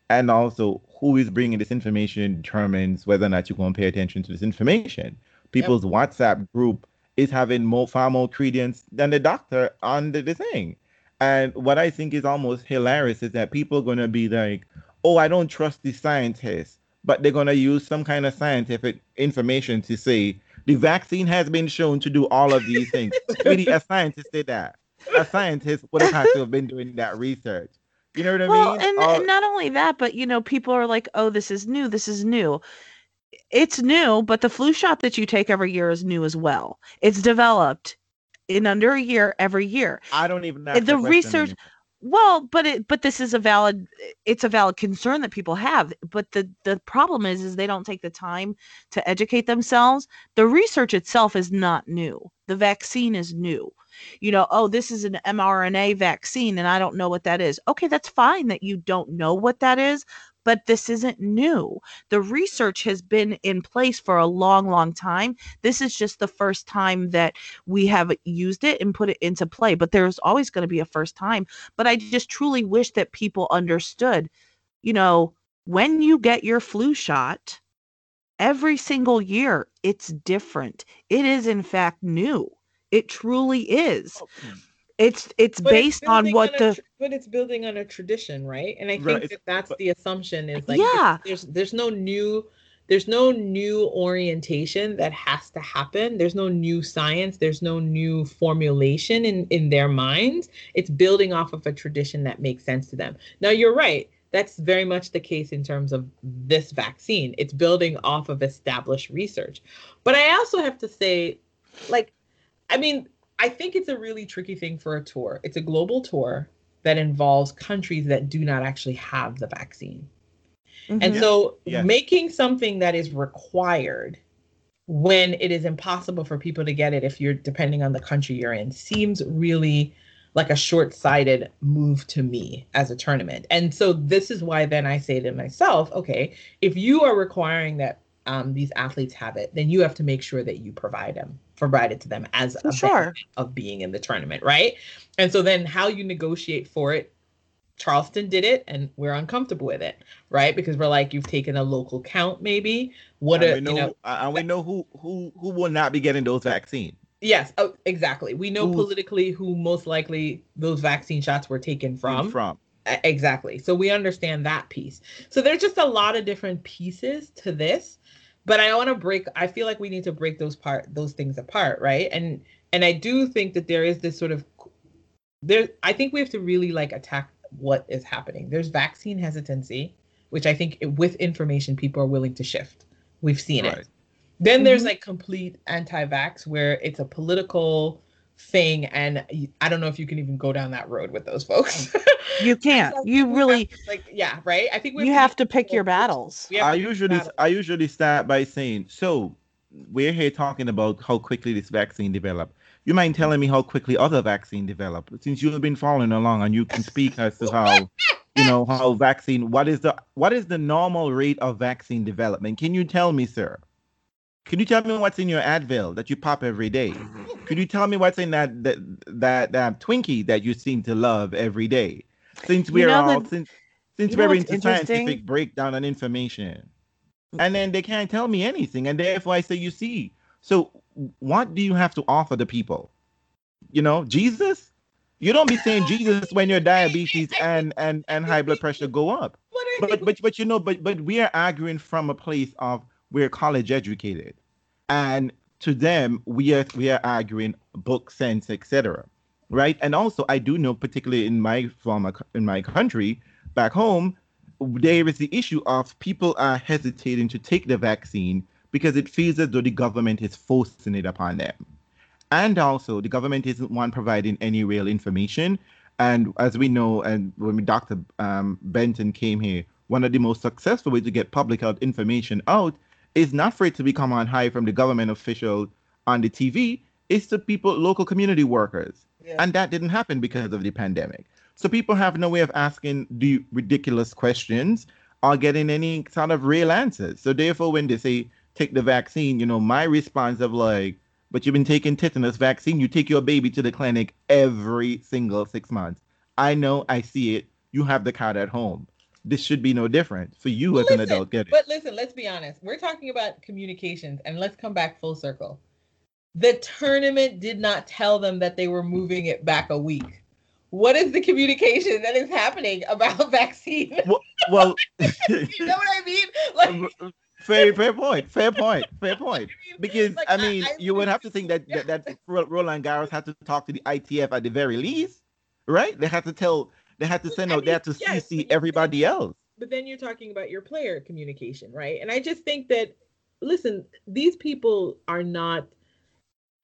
and also who is bringing this information determines whether or not you're going to pay attention to this information. People's WhatsApp group is having more far more credence than the doctor on the, the thing. And what I think is almost hilarious is that people are going to be like, oh, I don't trust the scientists, but they're going to use some kind of scientific information to say the vaccine has been shown to do all of these things. really, a scientist did that. A scientist would have had to have been doing that research. You know what I well, mean? and, Or- and not only that, but you know, people are like, "Oh, this is new. This is new." It's new, but the flu shot that you take every year is new as well. It's developed in under a year every year. I don't even know eh, the research- anymore. Well, but it but this is a valid it's a valid concern that people have. But the the problem is is they don't take the time to educate themselves. The research itself is not new. The vaccine is new. You know, oh, this is an mRNA vaccine and I don't know what that is. Okay, that's fine that you don't know what that is, but this isn't new. The research has been in place for a long, long time. This is just the first time that we have used it and put it into play, but there's always going to be a first time but I just truly wish that people understood, you know, when you get your flu shot, every single year it's different. It is in fact new. It truly is. Oh, hmm. It's it's But it's based on what a the tr- but it's building on a tradition, right? And I think Right, that that's but- the assumption is like Yeah. there's there's no new there's no new orientation that has to happen. There's no new science. There's no new formulation in in their minds. It's building off of a tradition that makes sense to them. Now you're right. That's very much the case in terms of this vaccine. It's building off of established research. But I also have to say, like, I mean, I think it's a really tricky thing for a tour. It's a global tour that involves countries that do not actually have the vaccine. And Mhm. so Yeah. making something that is required when it is impossible for people to get it if you're depending on the country you're in seems really like a short-sighted move to me as a tournament. And so this is why then I say to myself, okay, if you are requiring that um, these athletes have it, then you have to make sure that you provide them, provide it to them as a Sure. of being in the tournament, right? And so then how you negotiate for it Charleston did it and we're uncomfortable with it, right? Because we're like, you've taken a local count, maybe. What and a we know, you know, and we know who who who will not be getting those vaccines. yes, oh, exactly. We know Who- politically who most likely those vaccine shots were taken from. from Exactly. So we understand that piece. So there's just a lot of different pieces to this but I want to break. I feel like we need to break those part those things apart, right? And and I do think that there is this sort of there. I think we have to really like attack what is happening. There's vaccine hesitancy, which I think with information people are willing to shift. We've seen right. it. Then mm-hmm. there's like complete anti-vax where it's a political thing and i don't know if you can even go down that road with those folks. Mm. You can't. You really like yeah right? I think you have to pick your battles. I usually i usually start by saying so we're here talking about how quickly this vaccine developed you mind telling me how quickly other vaccine developed since you've been following along and you can speak as to how you know how vaccine what is the what is the normal rate of vaccine development? Can you tell me sir can you tell me what's in your Advil that you pop every day? Mm-hmm. Could you tell me what's in that that that, that Twinkie that you seem to love every day? Since we're all since since we're into scientific breakdown and information, and then they can't tell me anything, and therefore I say, you see, so what do you have to offer the people? You know, Jesus. You don't be saying Jesus when your diabetes and and and high blood pressure go up. But but but you know, but but we are arguing from a place of we're college educated, and to them we are we are arguing book sense, etc. Right, and also I do know, particularly in my former in my country back home, there is the issue of people are hesitating to take the vaccine because it feels as though the government is forcing it upon them. And also, the government isn't one providing any real information. And as we know, and when Dr. Um, Benton came here, one of the most successful ways to get public health information out is not for it to become on high from the government official on the TV. It's the people, local community workers. Yeah. And that didn't happen because of the pandemic. So people have no way of asking the ridiculous questions or getting any sort of real answers. So therefore, when they say take the vaccine, you know, my response of like, but you've been taking tetanus vaccine, you take your baby to the clinic every single six months. I know, I see it. You have the card at home this should be no different for you well, as listen, an adult. Get it? But listen, let's be honest. We're talking about communications, and let's come back full circle. The tournament did not tell them that they were moving it back a week. What is the communication that is happening about vaccine? Well, well you know what I mean? Like, um, fair, fair point. Fair point. Fair point. Because like, I mean, I, I you would have to think that, that that Roland Garros had to talk to the ITF at the very least, right? They had to tell they have to send out there to yes, CC everybody else. But then you're talking about your player communication, right? And I just think that listen, these people are not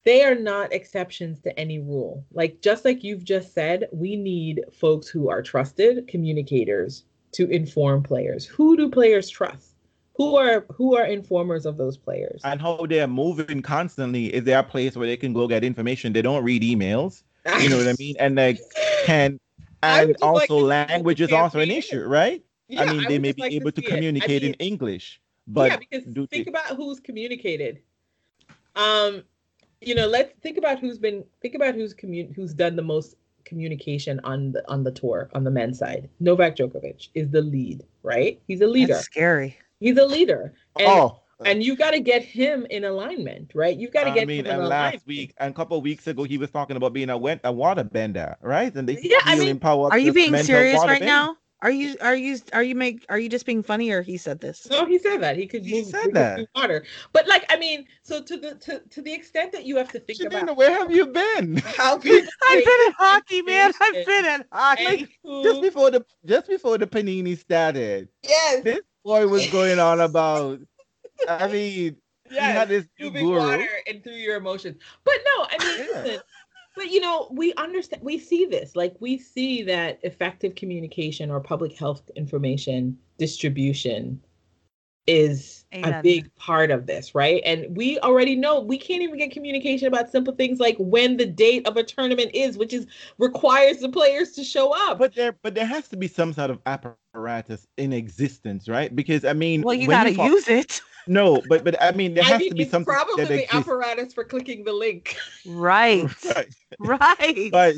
they are not exceptions to any rule. Like just like you've just said, we need folks who are trusted communicators to inform players. Who do players trust? Who are who are informers of those players? And how they're moving constantly. Is there a place where they can go get information? They don't read emails. You know what I mean? And they can and also like language is also an issue, right? Yeah, I mean, they may be like able to, to communicate I mean, in English, but yeah, because think they... about who's communicated. Um, you know, let's think about who's been think about who's commun who's done the most communication on the on the tour on the men's side. Novak Djokovic is the lead, right? He's a leader. That's scary. He's a leader. And, oh, Uh. and you got to get him in alignment, right? You've got to get. Him in. I mean, and last week and a couple of weeks ago, he was talking about being a went a water bender, right? And they yeah, I mean, are you being serious right bender. now? Are you are you are you make are you just being funny or he said this? No, he said that he could he move, said that. water. But like I mean, so to the to, to the extent that you have to think Janina, about where have you been? How I've been at hockey, man. I've been at hockey. Like, just before the just before the panini started. Yes. This boy was going on about I mean yeah, you had this moving water and through your emotions. But no, I mean, yeah. listen, but you know, we understand, we see this, like we see that effective communication or public health information distribution is Amen. a big part of this, right? And we already know we can't even get communication about simple things like when the date of a tournament is, which is requires the players to show up. But there, but there has to be some sort of apparatus in existence, right? Because I mean, well, you got to use it. No, but but I mean, there I has mean, to be something. Probably the exists. apparatus for clicking the link. Right. right. right. But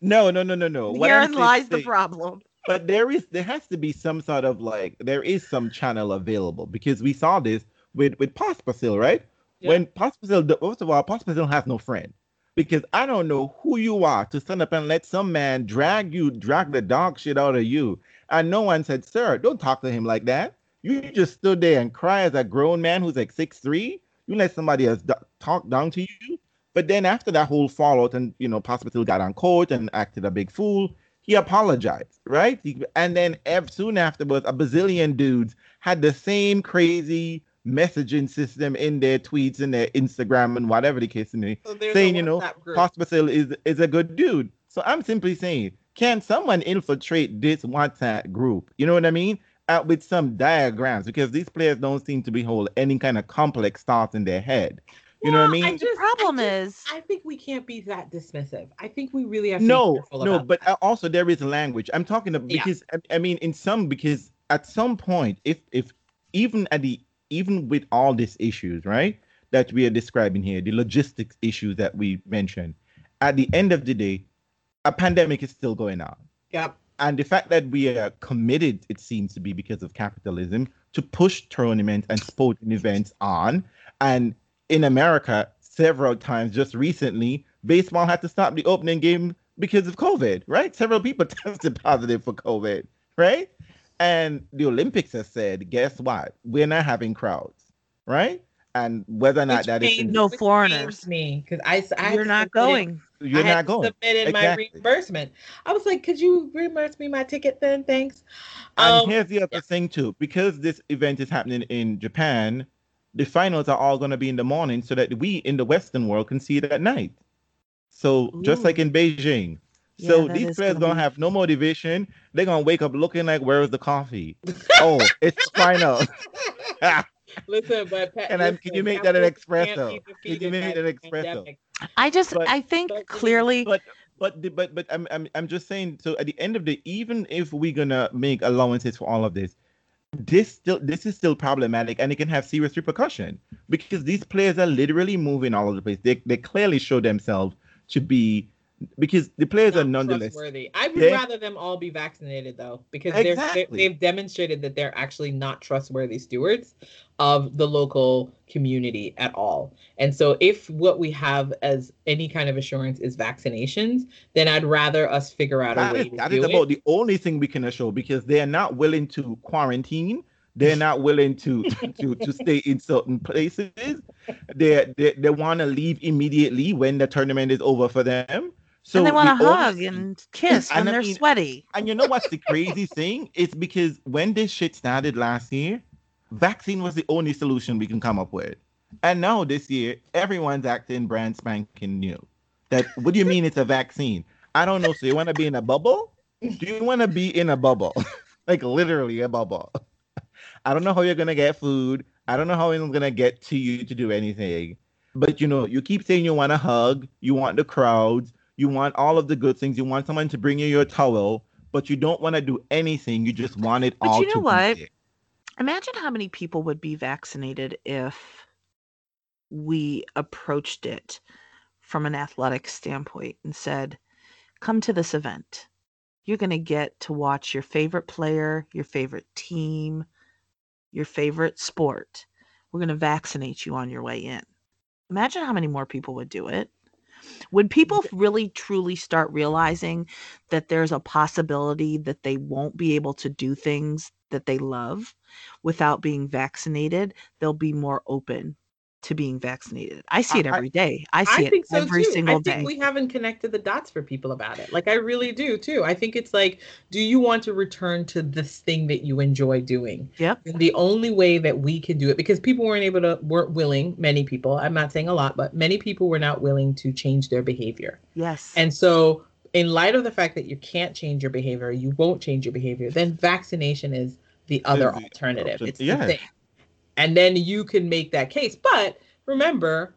no, no, no, no, no. Herein lies the problem but there is there has to be some sort of like there is some channel available because we saw this with with Pospisil, right? Yeah. When Pospisil, first of all, Pospisil has no friend because I don't know who you are to stand up and let some man drag you, drag the dog shit out of you, and no one said, "Sir, don't talk to him like that." You just stood there and cry as a grown man who's like six three. You let somebody else d- talk down to you. But then after that whole fallout, and you know, Pospisil got on court and acted a big fool, he apologized, right? He, and then ev- soon afterwards, a bazillion dudes had the same crazy messaging system in their tweets and their Instagram and whatever the case may be, So saying, you know. Pospisil is is a good dude. So I'm simply saying, can someone infiltrate this WhatsApp group? You know what I mean? Out with some diagrams because these players don't seem to be hold any kind of complex thoughts in their head. You know what I Well, mean? just- problem I is- I think we can't be that dismissive. I think we really have to be no careful no about but that. uh, also there is language i'm talking about Yeah. because I, I mean in some because at some point if if even at the even with all these issues right that we are describing here the logistics issues that we mentioned at the end of the day a pandemic is still going on Yep. And the fact that we are committed it seems to be because of capitalism to push tournaments and sporting events on. And in america several times just recently baseball had to stop the opening game because of covid right? Several people tested positive for covid right? And the olympics has said guess what? We're not having crowds right? And whether or not Which that is No foreigners. Me, because I, had You're not submit- going. You're I had not to going Submitted my reimbursement. I was like, could you reimburse me my ticket then? Thanks. And Um, here's the other yeah. thing too, because this event is happening in Japan, the finals are all going to be in the morning, so that we in the Western world can see it at night. So just like in Beijing, Yeah, so that these players gonna gonna have no motivation. They're gonna wake up looking like, "Where's the coffee? oh, it's final." listen, but Pat, And then, can you make that an capitalism can't espresso? Can you make by it an the espresso? pandemic. I just But- I think but- clearly but but the- but but I'm, I'm I'm just saying. So at the end of the, even if we're gonna make allowances for all of this, this still this is still problematic, and it can have serious repercussion because these players are literally moving all over the place. They they clearly show themselves to be because the players are nonetheless. worthy. I would rather them all be vaccinated though, because they're, they Exactly. they've demonstrated that they're actually not trustworthy stewards of the local community at all. And so, if what we have as any kind of assurance is vaccinations, then I'd rather us figure out a way is, to that is it. about the only thing we can assure because they are not willing to quarantine. They're not willing to to, to stay in certain places. They they, they want to leave immediately when the tournament is over for them. So and they want to hug and kiss when And I they're sweaty. And you know what's the crazy thing? It's because when this shit started last year, vaccine was the only solution we can come up with. And now this year, everyone's acting brand spanking new. That what do you mean it's a vaccine? I don't know. So you want to be in a bubble? Do you want to be in a bubble? like literally a bubble. I don't know how you're gonna get food. I don't know how it's gonna get to you to do anything. But you know, you keep saying you want a hug, you want the crowds, you want all of the good things, you want someone to bring you your towel, but you don't want to do anything. You just want it But all you know what? Imagine how many people would be vaccinated if we approached it from an athletic standpoint and said, come to this event. You're going to get to watch your favorite player, your favorite team, your favorite sport. We're going to vaccinate you on your way in. Imagine how many more people would do it. Would people mm, really truly start realizing that there's a possibility that they won't be able to do things that they love without being vaccinated? They'll be more open to being vaccinated. I see it I- I- every day. I see I it so every too. single I think day. we haven't connected the dots for people about it. Like I really do too. I think it's like, do you want to return to this thing that you enjoy doing? Yep. And the only way that we can do it, because people weren't able to, weren't willing. Many people. I'm not saying a lot, but many people were not willing to change their behavior. Yes. And so, in light of the fact that you can't change your behavior, you won't change your behavior, then vaccination is the other the alternative. option. It's the Yeah. thing. And then you can make that case. But remember,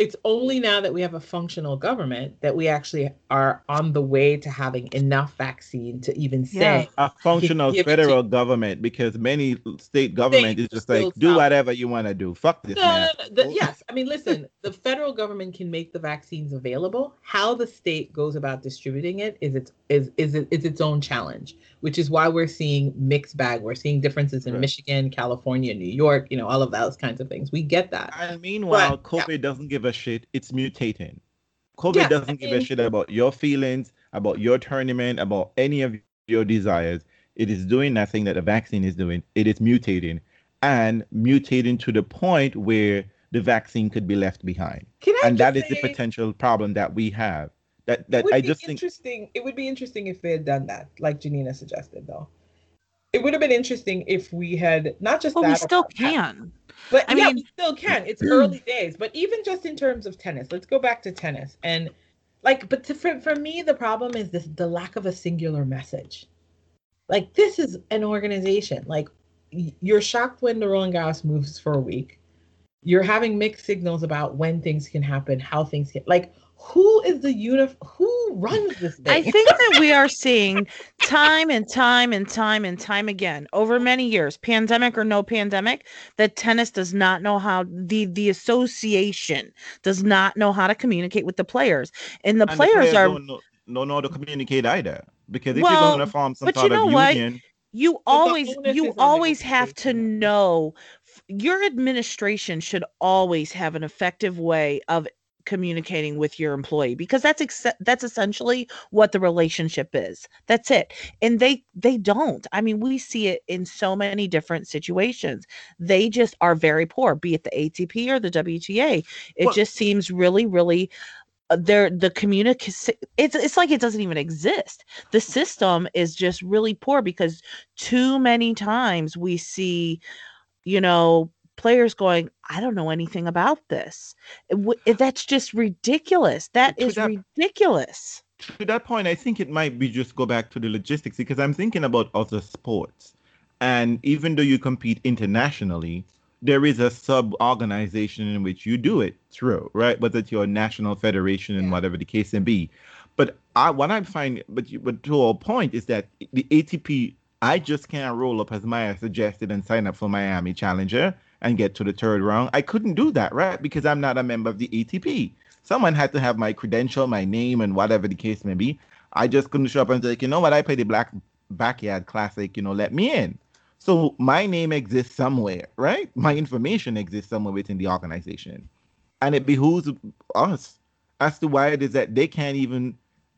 it's only now that we have a functional government that we actually are on the way to having enough vaccine to even Yeah. say, A functional give it to- federal government because many state government is just like still do whatever you want to do. Fuck this No, man. no, no. The, yes, I mean, listen. The federal government can make the vaccines available. How the state goes about distributing it is its is is it- is its own challenge. Which is why we're seeing mixed bag. We're seeing differences in Right. Michigan, California, New York. You know, all of those kinds of things. We get that. And meanwhile, But, yeah. COVID doesn't give a shit. It's mutating. COVID Yeah, doesn't give a shit about your feelings, about your tournament, about any of your desires. it is doing that thing that the vaccine is doing. It is mutating and mutating to the point where the vaccine could be left behind. and that is the potential problem that we have. That that I just think interesting. It would be interesting if they had done that, like Janina suggested, though. It would have been interesting if we had not just well, that. we still can. But I yeah, mean, we still can. It's early days. But even just in terms of tennis, let's go back to tennis and like. But to, for for me, the problem is this: the lack of a singular message. Like this is an organization. Like you're shocked when the Roland Garros moves for a week. You're having mixed signals about when things can happen, how things can like who is the unif who runs this thing? I think that we are seeing time and time and time and time again over many years, pandemic or no pandemic, that tennis does not know how the the association does not know how to communicate with the players. And the, and players, the players, are don't know, don't know how to communicate either. Because if well, you're going to form some sort of union, what? you always you always have to know your administration should always have an effective way of communicating with your employee because that's ex- that's essentially what the relationship is. That's it. And they they don't. I mean we see it in so many different situations. They just are very poor be it the atp or the wta it well, just seems really really uh, there the communication it's it's like it doesn't even exist. The system is just really poor because too many times we see you know players going, I don't know anything about this. That's just ridiculous. That is that, ridiculous. To that point, I think it might be just go back to the logistics because I'm thinking about other sports. And even though you compete internationally, there is a sub organization in which you do it through, right? Whether it's your national federation and yeah. whatever the case may be. But I, what I find, but, you, but to our point, is that the ATP, I just can't roll up as Maya suggested and sign up for Miami Challenger and get to the third round. I couldn't do that, right? Because I'm not a member of the ATP. Someone had to have my credential, my name, and whatever the case may be. I just couldn't show up and say, you know what, I play the Black Backyard Classic, you know, let me in. So my name exists somewhere, right? My information exists somewhere within the organization. And it behooves us as to why it is that they can't even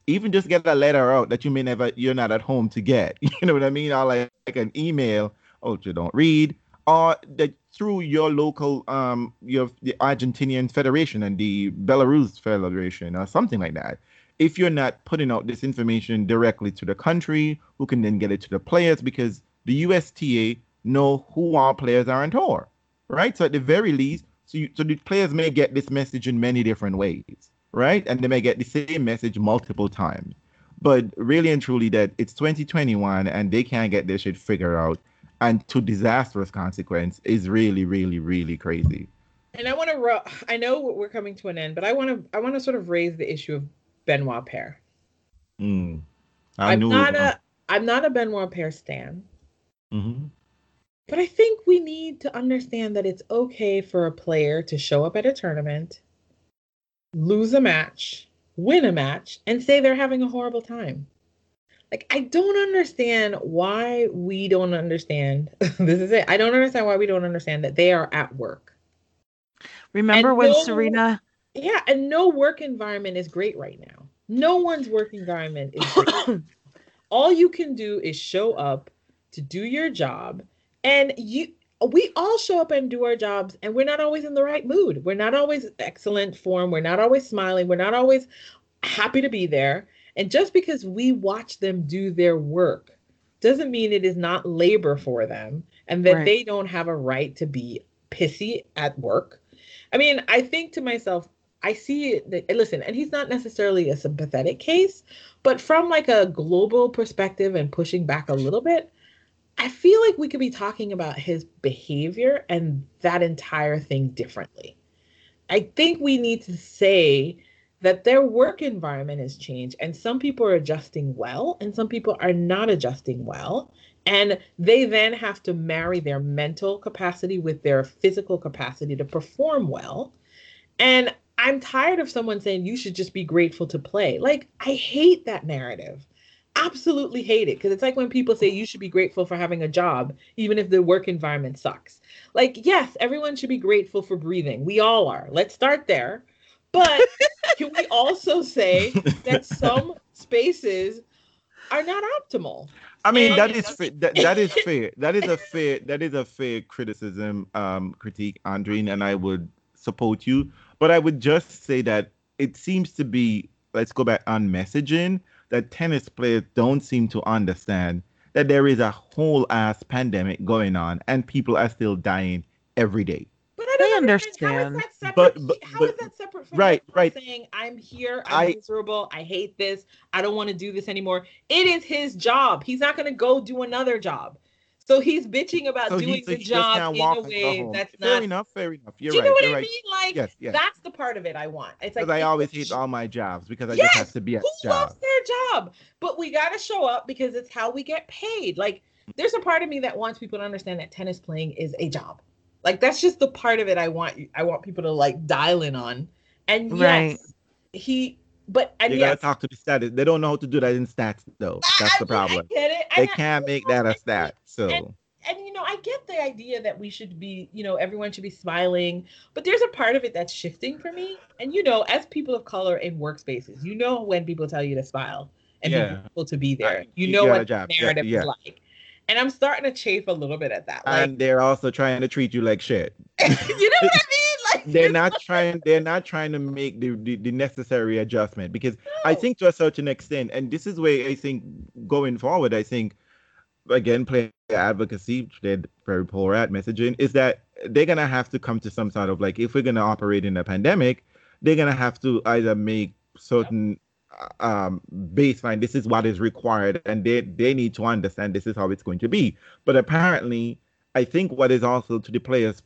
even just get a letter out that you may never you're not at home to get. You know what I mean? Or like, like an email, oh you don't read, or that through your local um your the Argentinian Federation and the Belarus Federation or something like that. If you're not putting out this information directly to the country, who can then get it to the players because the USTA know who our players are on tour, right? So at the very least, so you, so the players may get this message in many different ways, right? And they may get the same message multiple times. But really and truly, that it's 2021 and they can't get their shit figured out and to disastrous consequence is really, really, really crazy. And I want to, I know we're coming to an end, but I want to, I want to sort of raise the issue of Benoit Paire. Mm, I am not a, I'm not a Benoit Paire stan. Mm-hmm. But I think we need to understand that it's okay for a player to show up at a tournament, lose a match, win a match, and say they're having a horrible time like I don't understand why we don't understand. this is it. I don't understand why we don't understand that they are at work. Remember and when no, Serena? Yeah, and no work environment is great right now. No one's work environment is great. All you can do is show up to do your job, and you. We all show up and do our jobs, and we're not always in the right mood. We're not always excellent form. We're not always smiling. We're not always happy to be there. And just because we watch them do their work doesn't mean it is not labor for them and that right. they don't have a right to be pissy at work. I mean, I think to myself, I see it. Listen, and he's not necessarily a sympathetic case, but from like a global perspective and pushing back a little bit, I feel like we could be talking about his behavior and that entire thing differently. I think we need to say that their work environment has changed and some people are adjusting well and some people are not adjusting well and they then have to marry their mental capacity with their physical capacity to perform well. And i'm tired of someone saying you should just be grateful to play. Like i hate that narrative. Absolutely hate it because it's like when people say you should be grateful for having a job even if the work environment sucks. Like yes everyone should be grateful for breathing. We all are. Let's start there but can we also say that some spaces are not optimal? I mean And that it's fair. That, that is fair. That is a fair. That is a fair criticism, um, critique, Andrine, and I would support you. But I would just say that it seems to be. Let's go back on messaging. That tennis players don't seem to understand that there is a whole ass pandemic going on, and people are still dying every day. But I They understand. How that separate? But- but- how is but- that separate from right, right. saying I'm here, I- I'm miserable, I hate this, I don't want to do this anymore? It is his job. He's not going to go do another job. So he's bitching about So doing the job in a way home. that's fair not. enough. Fair enough. You're do you right. know what you're I right. mean? Like Yes, yes. that's the part of it I want. It's like I always the hate all my jobs because I Yes, just have to be at Who job. loves their job? But we got to show up because it's how we get paid. Like, there's a part of me that wants people to understand that tennis playing is a job. Like, that's just the part of it I want. I want people to like dial in on. And Right. yes, he. But and You yes, gotta talk to the stats. They don't know how to do that in stats though. That's I the mean, I problem. get it. They and I- can't make that a stat. So And- and you know i get the idea that we should be you know everyone should be smiling but there's a part of it that's shifting for me and you know as people of color in workspaces you know when people tell you to smile and Yeah. people to be there you you know what job. the Yeah, narrative yeah. is like and i'm starting to chafe a little bit at that like and they're also trying to treat you like shit. you know what i mean like They're not trying. They're not trying to make the, the, the necessary adjustment because I think to a certain extent, and this is where I think going forward, I think again, player advocacy, they're very poor at messaging, is that they're gonna have to come to some sort of like if we're gonna operate in a pandemic, they're gonna have to either make certain um baseline this is what is required and they they need to understand this is how it's going to be but apparently i think what is also to the players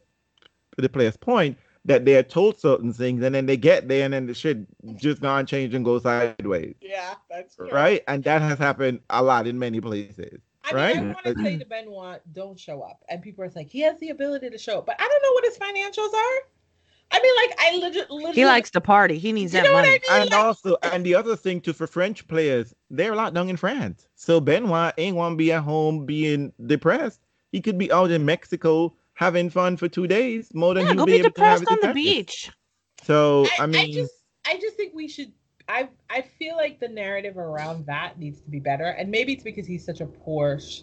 to the players point that they are told certain things and then they get there and then the shit just gone change and go sideways yeah that's true. right and that has happened a lot in many places I mean, I right? want to say to Benoit, don't show up. And people are like, he has the ability to show up, but I don't know what his financials are. I mean, like, I legit, legit He likes to party. He needs you that know what I money. mean? and Like, also and the other thing too for french players they're locked down in france so benoit ain't want to be at home being depressed he could be out in mexico having fun for two days more than Yeah, he'll be, be able to have depressed on the beach. so I, i mean I just, I just think we should. I, I feel like the narrative around that needs to be better, and maybe it's because he's such a poor, sh-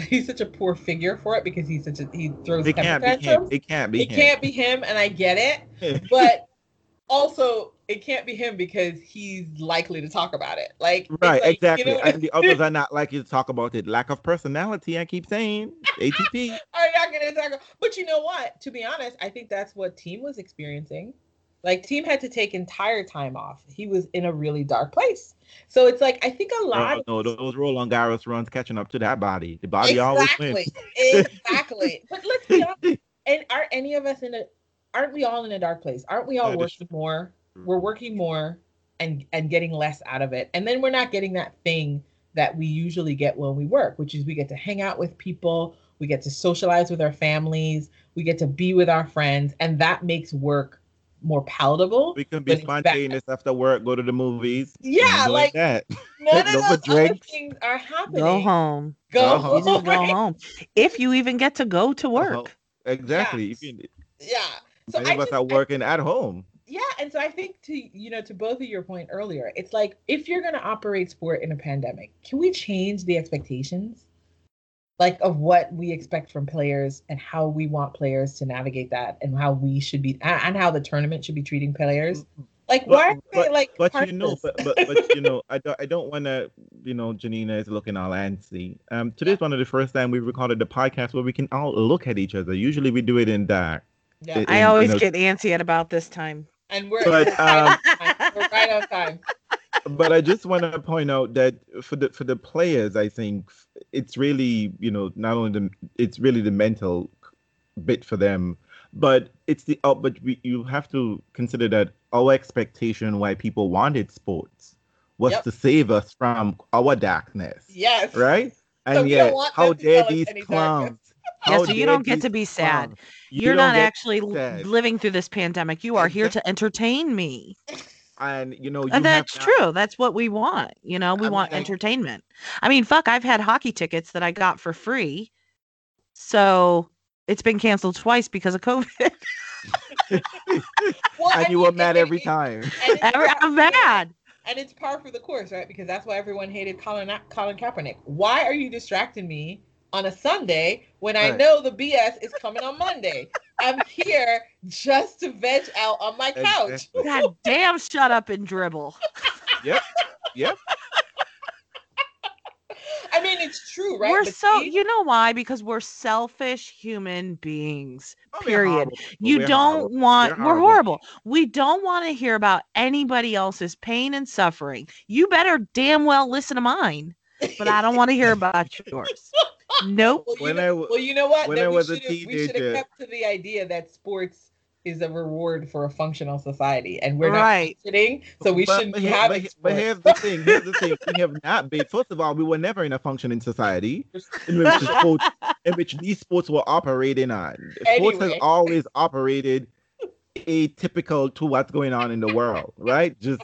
he's such a poor figure for it because he's such a he throws it can't be him it can't be It can't be him, and I get it, but also it can't be him because he's likely to talk about it. Like right like, you exactly know and the others are not likely to talk about it lack of personality i keep saying atp are not gonna talk. But you know what? To be honest, I think that's what Thiem was experiencing. Like Thiem had to take entire time off. He was in a really dark place. So it's like I think a lot. no, no those roland garros runs catching up to that body the body always exactly, wins exactly. But let's be honest. And are any of us in a? Aren't we all in a dark place? Aren't we all working more? We're working more and and getting less out of it, and then we're not getting that thing that we usually get when we work, which is we get to hang out with people, we get to socialize with our families, we get to be with our friends, and that makes work more palatable. we can be but it's spontaneous after work go to the movies Yeah, enjoy like that none of Go those for other drinks. things are happening. Go home. Go, Go home. You just go home. If you even get to go to Uh-huh. work. Exactly. Yes. If you, Yeah. So many I of us just- are I- working at home. yeah and so i think to you know to both of your point earlier it's like if you're going to operate sport in a pandemic can we change the expectations like of what we expect from players and how we want players to navigate that and how we should be and how the tournament should be treating players like But- why are they but- like But you know, but, but but you know, I don't I don't want to, you know, Janina is looking all antsy. Um, today's one of the first time we've recorded the podcast where we can all look at each other. Usually we do it in dark. yeah it- I you always know- get antsy at about this time. and we're, But, um, we're right on time But I just want to point out that for the for the players, I think it's really you know not only the it's really the mental bit for them, but it's the uh, but we, you have to consider that our expectation why people wanted sports was Yep. to save us from our darkness. yes right? And So yet, how dare these clowns? darkness. Yeah, so you don't get to be sad. clowns? You You're don't actually sad. living through this pandemic. You are here to entertain me. and you know, uh, you And have that's now- true. That's what we want. You know, we I want like- entertainment. I mean, fuck, I've had hockey tickets that I got for free. So it's been canceled twice because of COVID. Well, and I you were mad and- every time. Every- I'm mad. and it's par for the course, right? Because that's why everyone hated Colin Colin Kaepernick. Why are you distracting me on a Sunday when I know the BS is coming on Monday? I'm here just to veg out on my couch. Exactly. God damn, shut up and dribble. Yep. Yep. I mean, it's true, right? We're But so see, you know why? Because we're selfish human beings. Oh, Period. Oh, you We're don't horrible. want We're we're horrible. horrible. We don't want to hear about anybody else's pain and suffering. You better damn well listen to mine. But I don't want to hear about yours. Nope. Well, you When know, I w- well, you know what? when Then I we was a should've- we should have kept to the idea that sports is a reward for a functional society, and we're Right. not sitting, so we But- shouldn't but be here- having but, but here's the thing. Here's the thing. We have not been. First of all, we were never in a functioning society in which sports, in which these sports were operating on. Sports has always operated atypical to what's going on in the world, right? Just,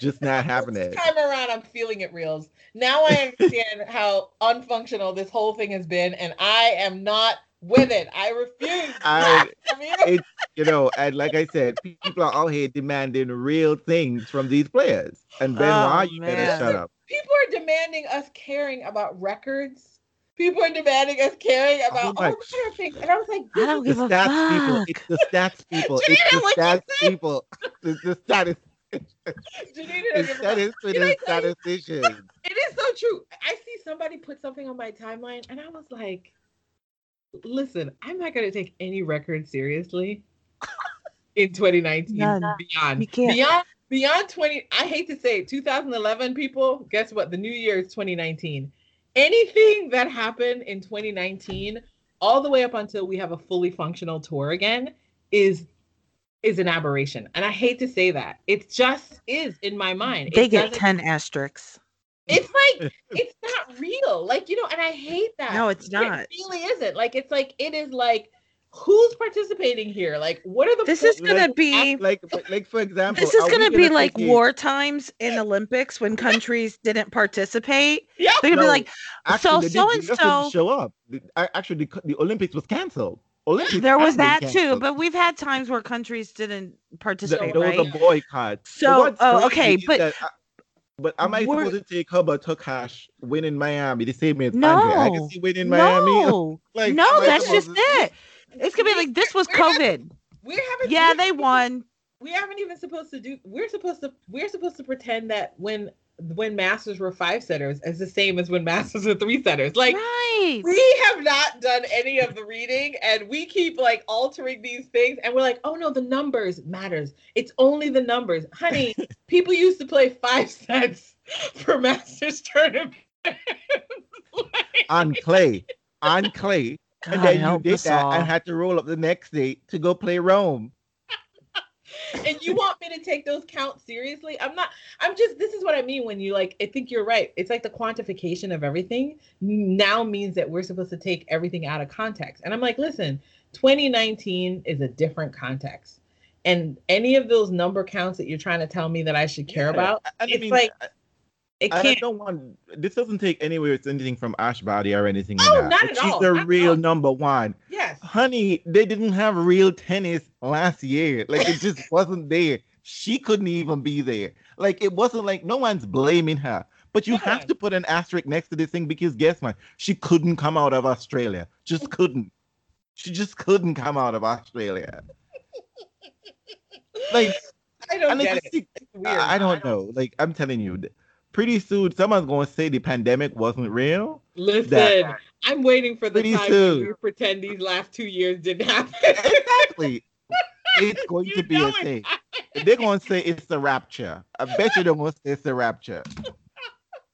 just not happening. This time around, I'm feeling it, reels. Now I understand how unfunctional this whole thing has been, and I am not with it. I refuse. I- I mean, It, you know, and like I said, people are out here demanding real things from these players. And Benoit, Oh, you better shut up. people are demanding us caring about records. People are demanding us caring about all much? manner of things, and I was like, I don't The give a stats people. fuck. It's the stats people. It's the stats people. It's the status. Janina The doesn't give a fuck. status for the tell. It is so true. I see somebody put something on my timeline, and I was like, "Listen, I'm not going to take any record seriously in 2019 None. beyond can't. beyond beyond 20. I hate to say it, 2011 people. Guess what? The new year is 2019. Anything that happened in 2019, all the way up until we have a fully functional tour again, is is an aberration. And I hate to say that. It just is in my mind. They It get 10 asterisks. it's like it's not real like you know and i hate that No, it's not. it really isn't like it's like it is like who's participating here like what are the This points? is gonna Like, be Like, like for example, this is are we gonna be like take it- war times in Olympics when countries didn't participate. yeah They're gonna No, be like, Actually, so so and so. show up. Actually, the, the Olympics was canceled. Olympics There was have been that too, but we've had times where countries didn't Th- participate, those right? are boycotts. Oh, but So, what's oh, okay, is but- I- but am I We're- supposed to take Hubert Hurkacz winning Miami the same as Andre? I can No, see winning Miami. no, Like, no, that's just to- it. It's gonna be like this was We're having- COVID. we haven't Yeah, we they won. we haven't even supposed to do we're supposed to we're supposed to pretend that when when masters were five setters as the same as when masters were three setters. Like right. we have not done any of the reading and we keep like altering these things and we're like oh no the numbers matters. It's only the numbers. Honey people used to play five sets for masters tournament on clay, on clay, and then you did that. All. and had to roll up the next day to go play Rome. And you want me to take those counts seriously? I'm not i'm just this is what i mean when you like i think you're right. It's like the quantification of everything now means that we're supposed to take everything out of context. And i'm like listen 2019 is a different context. And any of those number counts that you're trying to tell me that i should care Yeah, about I- it's like I- it can't don't want this doesn't take anywhere it's anything from Ash Barty or anything Oh, like not at She's all, the not real all. number one. yes Honey, they didn't have real tennis last year. Like it just wasn't there. She couldn't even be there. Like it wasn't like no one's blaming her. But you No have to put an asterisk next to this thing because guess what? She couldn't come out of Australia. Just couldn't. She just couldn't come out of Australia. Like i don't and get it weird I, I don't know. Like I'm telling you, pretty soon someone's gonna say the pandemic wasn't real. listen That- i'm waiting for the time soon. we pretend these last two years didn't happen Exactly. it's going You to be a thing. They're gonna say it's the rapture. I bet you they're gonna say it's the rapture.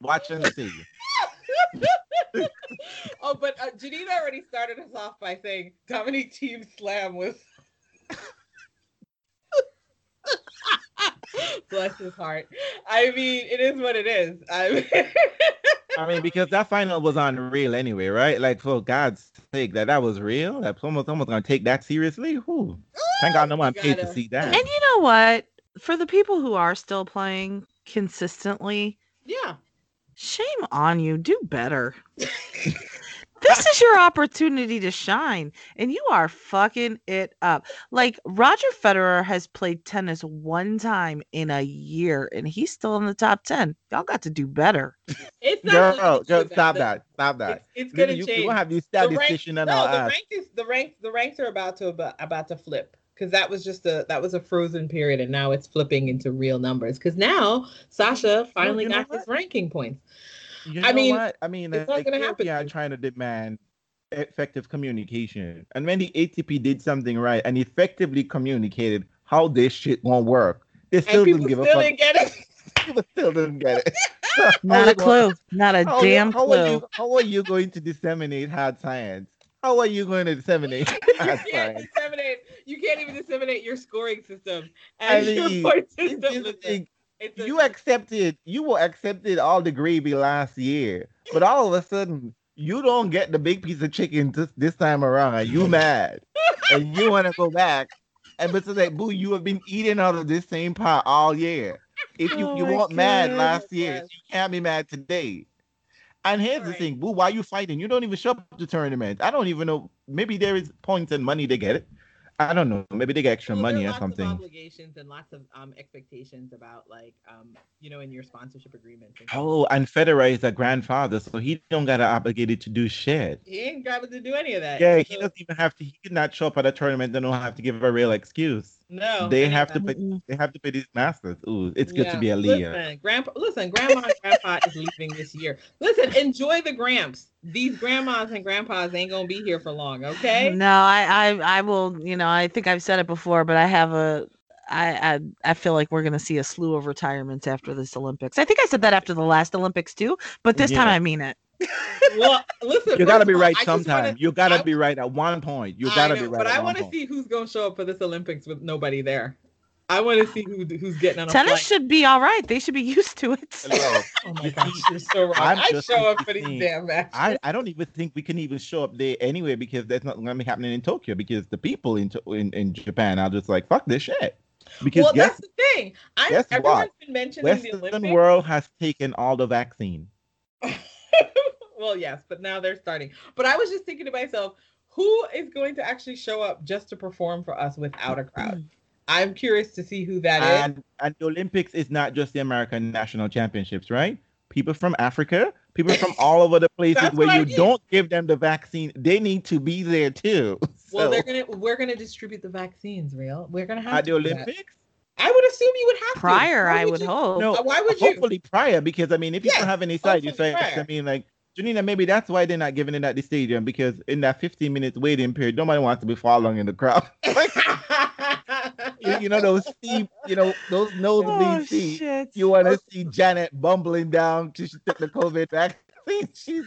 Watch and see. oh, but uh, Janina already started us off by saying Dominic Thiem Slam was. Bless his heart. I mean, it is what it is. I mean, I mean, because that final was unreal anyway, right? Like for God's sake, that that was real. That someone almost gonna take that seriously. Who? Thank God no one You paid to gotta- see that. And you know what? For the people who are still playing consistently, yeah. shame on you. Do better. this is is your opportunity to shine, and you are fucking it up. Like Roger Federer has played tennis one time in a year, and he's still in the top ten. Y'all got to do better. It's not Girl, girl, do stop The- that. Stop that. It's, it's gonna you, change. you won't have these the rank, no, the ass. rank is the rank. The ranks are about to about, about to flip because that was just a that was a frozen period, and now it's flipping into real numbers. Because now Sasha finally you know got his ranking points. You I mean, what? I mean, it's uh, not gonna happen Yeah, are soon. trying to demand effective communication, and when the ATP did something right and effectively communicated how this shit won't work, they still and didn't give still a fuck. didn't get it. People still didn't get it. Not a clue. Not a How, you- damn how clue. Are you, how are you going to disseminate hard science? How are you going to disseminate you can't science? disseminate. You can't even disseminate your scoring system I and your mean, point it's system. Just Listen, a- you accepted you were accepted all the gravy last year, but all of a sudden you don't get the big piece of chicken this, this time around. and You mad and you want to go back, and but so that boo, you have been eating out of this same pot all year. If you Oh you weren't mad last year, Yes. you can't be mad today. And here's the Alright. thing, boo, why you fighting? You don't even show up to tournaments. I don't even know. Maybe there is points and money to get it. I don't know. Maybe they get extra Well, money or lots of something. obligations and lots of um, expectations about like um, you know in your sponsorship agreements. and. Oh, and Federer is a grandfather, so he don't got obligated to do shit. He ain't got to do any of that. Yeah, he doesn't even have to. He could not show up at a tournament. They don't have to give a real excuse. No, they have to pay. They have to pay these masters. Ooh, it's good to be a Leah. Listen, grandpa, listen, grandma and grandpa is leaving this year. Listen, enjoy the gramps. These grandmas and grandpas ain't gonna be here for long, okay? No, I, I, I will. You know, I think I've said it before, but I have a. I, I, I feel like we're going to see a slew of retirements after this Olympics. I think I said that after the last Olympics too, but this time I mean it. Well, listen, You gotta be right all, right I wanna- sometime. You gotta I- be right at one point. You gotta know, be right. But at I want to see who's gonna show up for this Olympics with nobody there. I want to see who who's getting on a Tennis flight. should be all right. They should be used to it. Hello. Oh my You gosh, you're so wrong. I'm I show up for these damn matches. I, I don't even think we can even show up there anyway because that's not going to be happening in Tokyo because the people in, in in Japan are just like fuck this shit. Because well, guess that's the thing. I guess everyone's what? been mentioning the Western Olympics. world has taken all the vaccine. well, yes, but now they're starting. But I was just thinking to myself, who is going to actually show up just to perform for us without a crowd? I'm curious to see who that is. and and the Olympics is not just the American national championships, right? People from Africa, people from all over the places where you mean. don't give them the vaccine, they need to be there too. Well, So, they're gonna we're gonna distribute the vaccines, real. We're gonna have at the Olympics. that. Olympics. I would assume you would have. Prior, Why I would you- hope. No, Uh, Why would you? hopefully prior because I mean, if you Yes, don't have any side hopefully effects, I mean, like Janina, maybe that's why they're not giving it at the stadium because in that 15 minutes waiting period, nobody wants to be following in the crowd. you, you know those seat, you know those nosebleed Oh, seats. You want to see Janet bumbling down till she took the COVID vaccine. She's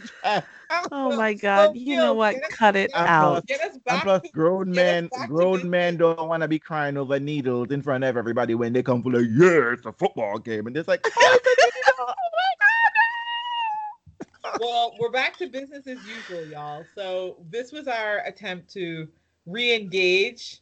Oh my So God. You know what? get us- Cut it I'm out. Get us And back. plus, grown men, grown men don't want to be crying over needles in front of everybody when they come for like, yeah, it's a football game, and it's like, oh, well, we're back to business as usual, y'all. So this was our attempt to re-engage,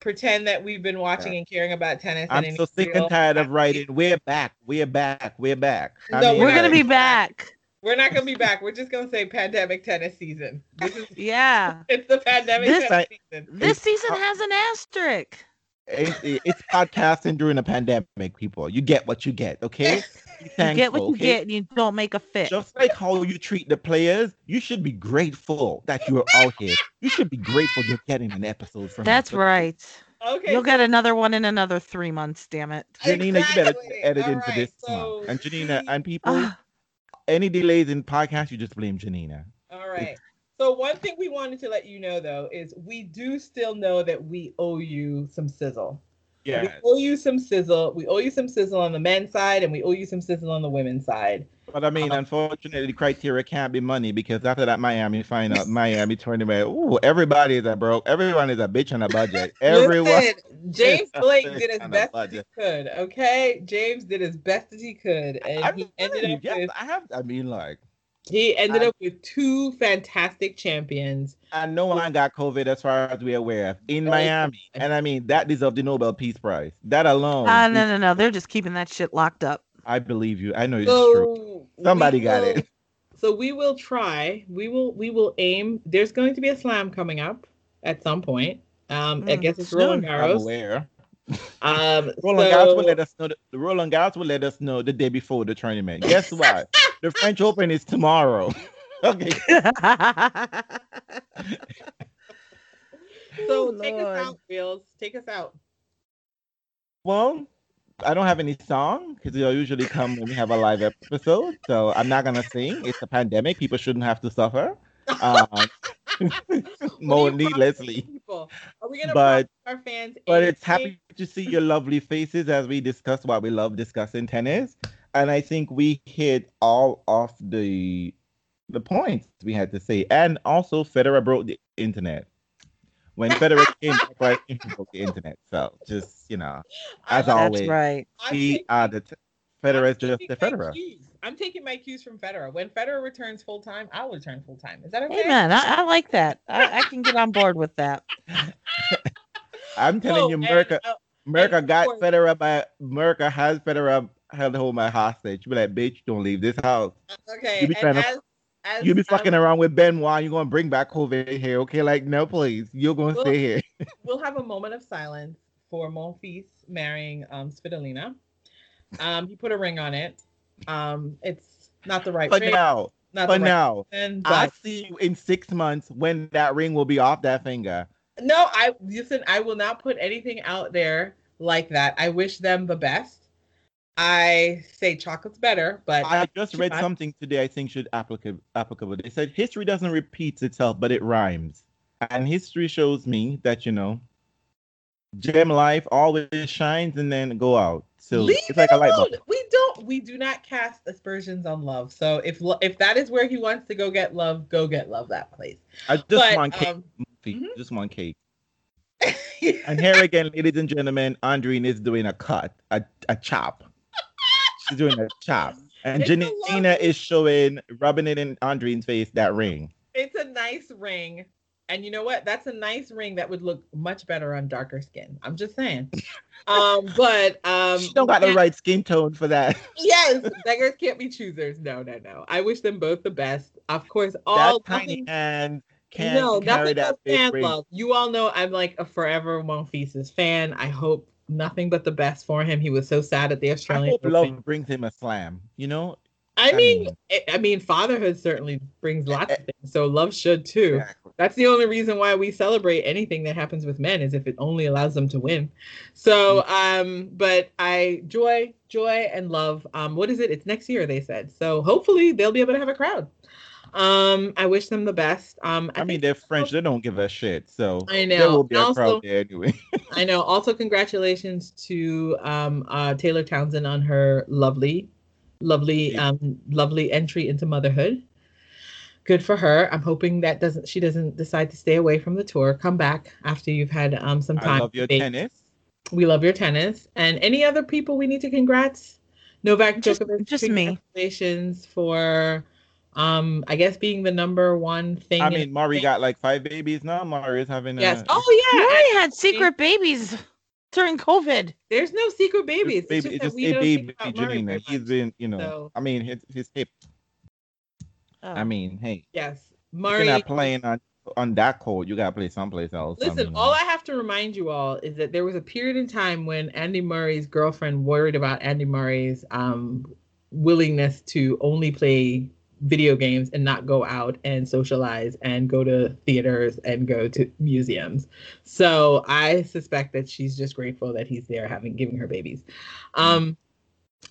pretend that we've been watching and caring about tennis. I'm and so sick and tired of writing. We're back. We're back. We're back. I No, mean, We're gonna like, be back. We're not gonna be back. We're just gonna say pandemic tennis season. This is Yeah. it's the pandemic This- tennis season. This It's- season has an asterisk. It's, it's podcasting during a pandemic, people. You get what you get, okay? Be You get what you okay? get and you don't make a fit. Just like how you treat the players, you should be grateful that you're out here. You should be grateful you're getting an episode from That's us. right. Okay. You'll get another one in another three months, damn it. Janina, you better edit All into right, this so one. And Janina, and people, Ah, any delays in podcast, you just blame Janina. All right. So one thing we wanted to let you know though is we do still know that we owe you some sizzle. We owe you some sizzle. We owe you some sizzle on the men's side, and we owe you some sizzle on the women's side. But I mean, Uh-huh. unfortunately, the criteria can't be money because after that Miami final, Miami tournament, ooh, everybody is a broke. Everyone is a bitch on a budget. Everyone. Listen, James Blake did his best as he could. Okay, James did his best as he could, and I'm he ended up yes, with I have. I mean, like, he ended I- up with two fantastic champions. and no one got COVID as far as we're aware of in Oh, Miami. And I mean, that deserves the Nobel Peace Prize. That alone. Ah, is- no, no, no. They're just keeping that shit locked up. I believe you. I know it's true. Somebody we got will- it. So we will try. We will we will aim. There's going to be a slam coming up at some point. Um, I Mm, guess it's soon. Roland I'm aware. Um, Roland so- Garros will let us know. The, the Roland Garros will let us know the day before the tournament. Guess what? the French Open is tomorrow. okay. So Oh, take Lord. us out, Wheels. Take us out. Well, I don't have any song because they'll usually come when we have a live episode. So I'm not gonna sing. It's a pandemic. People shouldn't have to suffer. Um, more What do needlessly. People? Are we gonna But- our fans? But it's happy to see your lovely faces as we discuss why we love discussing tennis. And I think we hit all of the the points we had to say. And also Federer broke the internet. When Federer came back, right, he broke the internet. So just, you know, as like- always. That's right. I'm we are the t- I'm Federer is just the my Federer. cues. I'm taking my cues from Federer. When Federer returns full time, I'll return full time. Is that okay? Amen. I, I like that. I, I can get on board with that. I'm telling Oh, you, and, Mirka, uh, Mirka of got course- Federer by Mirka has Federer held home my hostage. Be like, bitch, don't leave this house. okay. you be and trying to- as, as You be um, fucking around with Ben Benoit. You're gonna bring back COVID here, okay? Like, no, please. You're gonna Well, stay here. We'll have a moment of silence for Monfils marrying um, Svitolina. Um, he put a ring on it. Um, it's not the right But ring. now, not for the right now, person, I but see you in six months when that ring will be off that finger. no, I listen. I will not put anything out there like that. I wish them the best. I say chocolate's better, but I just read something today. I think should applicable. Applicable. They said history doesn't repeat itself, but it rhymes, and history shows me that you know, gem life always shines and then go out. So leave it's like a light bulb. We don't. We do not cast aspersions on love. So if if that is where he wants to go get love, go get love that place. I just but want cake. um, mhm. Just one cake. And here again, ladies and gentlemen, Andrine is doing a cut, a, a chop. She's doing a chop. And Janina is showing, rubbing it in Andrine's face, that ring. it's a nice ring. And you know what? That's a nice ring that would look much better on darker skin. I'm just saying. Um, but um she don't got the right skin tone for that. Yes, beggars can't be choosers. No, no, no. I wish them both the best. Of course, that all tiny hand can no, carry nothing that fan ring. love. You all know I'm like a forever Monfils fan. I hope nothing but the best for him. He was so sad at the I Australian hope Open. love brings him a slam. You know, I I mean, mean- I- I mean, fatherhood certainly brings lots of things. So love should too. Exactly. That's the only reason why we celebrate anything that happens with men is if it only allows them to win. So, um, but I joy, joy, and love. Um, what is it? It's next year, they said. So hopefully they'll be able to have a crowd. Um, I wish them the best. Um, I, mean, they're French. They don't give a shit. So I know. there will be a Also- crowd there anyway. I know. Also, congratulations to um, uh, Taylor Townsend on her lovely, lovely, um, lovely entry into motherhood. Good for her. I'm hoping that doesn't she doesn't decide to stay away from the tour. Come back after you've had um, some time. I love your bake. tennis. We love your tennis. And any other people we need to congrats? Novak Just- Djokovic. just me. Congratulations for, um, I guess being the number one thing. I mean, Murray got like five babies now. Murray is having yes. a Oh yeah. Murray had secret babies during COVID. There's no secret babies. baby, it's just, it's that just we a don't baby think Janina. very He's much. been, you know, So- I mean, his his hip. Oh. I mean, hey, Yes, you're Murray. not playing on on that court. You gotta play someplace else. I Listen, mean, all I have to remind you all is that there was a period in time when Andy Murray's girlfriend worried about Andy Murray's um, willingness to only play video games and not go out and socialize and go to theaters and go to museums. So I suspect that she's just grateful that he's there having giving her babies. Um,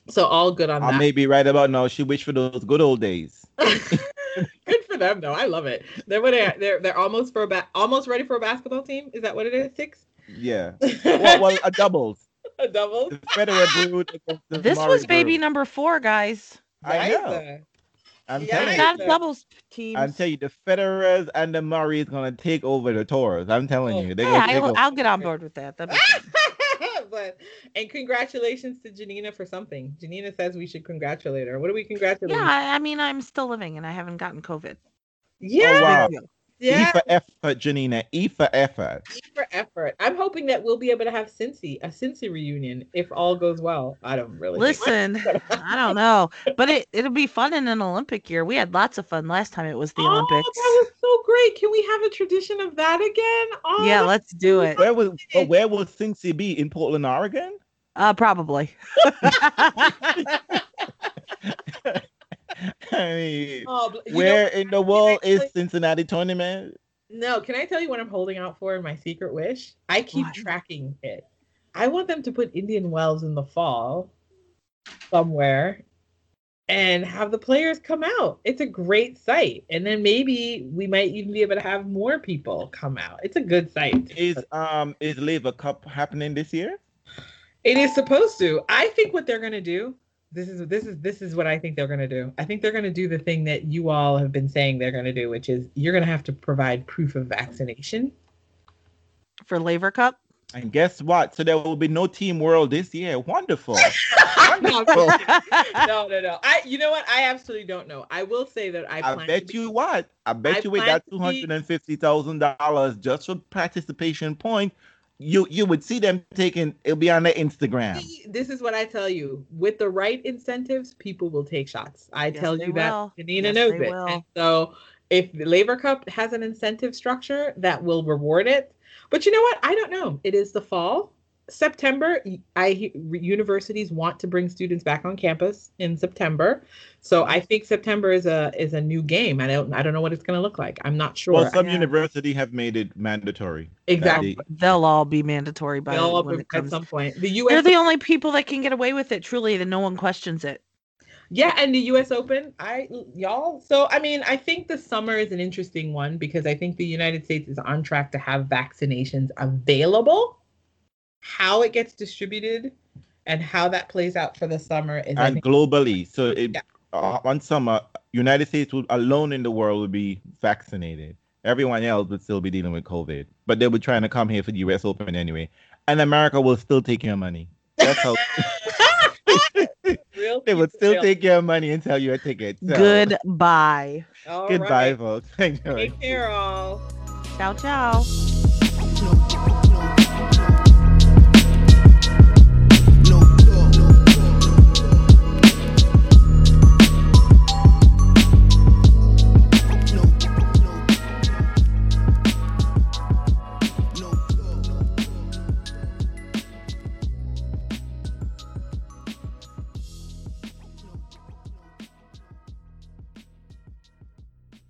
so all good on I that. I may be right about now. She wished for those good old days. Good for them, though. I love it. They're what they're they're, they're almost for a ba- almost ready for a basketball team. Is that what it is? Six. Yeah. well, well, a doubles. a double. The Federer brood. the This Murray was baby brood. number four, guys. I know. I'm Yeah, telling We you. got doubles teams. I'm telling you, the Federers and the Murrays gonna take over the tours. I'm telling Oh. you, they're Hey, gonna I'll. I'll get on board with that. That'd be fun. but and congratulations to Janina for something. Janina says we should congratulate her. What do we congratulate? yeah, I, I mean, I'm still living and I haven't gotten COVID. Yeah. Oh, wow. Big deal. Yeah. E for effort, Janina. E for effort. E for effort. I'm hoping that we'll be able to have Cincy, a Cincy reunion, if all goes well. I don't really Listen, I don't know, but it it'll be fun in an Olympic year. We had lots of fun last time it was the oh, Olympics. that was so great. Can we have a tradition of that again? Oh, Yeah, let's do it. Where will but where will Cincy be? In Portland, Oregon? Uh, probably. I mean, oh, you know where in the world is Cincinnati tournament? No, can I tell you what I'm holding out for in my secret wish? I keep What? tracking it. I want them to put Indian Wells in the fall somewhere and have the players come out. It's a great site. And then maybe we might even be able to have more people come out. It's a good site. Is um is Laver Cup happening this year? It is supposed to. I think what they're going to do this is this is this is what I think they're going to do. I think they're going to do the thing that you all have been saying they're going to do, which is you're going to have to provide proof of vaccination. For Laver Cup. And guess what? So there will be no Team World this year. Wonderful. no, no, no, no. I, you know what? I absolutely don't know. I will say that I. I bet to you what? I bet I you with plan that to two be- hundred and fifty thousand dollars just for participation point, you you would see them taking it'll be on their Instagram. See, This is what I tell you. With the right incentives, people will take shots. I Yes, tell they you that. will. Janina Yes, knows it. will. And so if the Laver Cup has an incentive structure that will reward it. But you know what? I don't know. It is the fall. September, I universities want to bring students back on campus in September. So I mm-hmm. think September is a is a new game. I don't I don't know what it's going to look like. I'm not sure. Well, some Yeah. university have made it mandatory. exactly. they- They'll all be mandatory by They'll when up it at some point. The U.S. They're the only people that can get away with it. Truly, that no one questions it. Yeah, and the US Open, I y'all. So I mean, I think the summer is an interesting one because I think the United States is on track to have vaccinations available. How it gets distributed and how that plays out for the summer is and think, globally. So it Yeah. uh, one summer, United States would alone in the world would be vaccinated. Everyone else would still be dealing with COVID, but they were trying to come here for the U.S. Open anyway, and America will still take your money. That's how they would still feel- take your money and sell you a ticket. So, Goodbye. All Goodbye, right. folks. Enjoy. Take care, all. Ciao, ciao.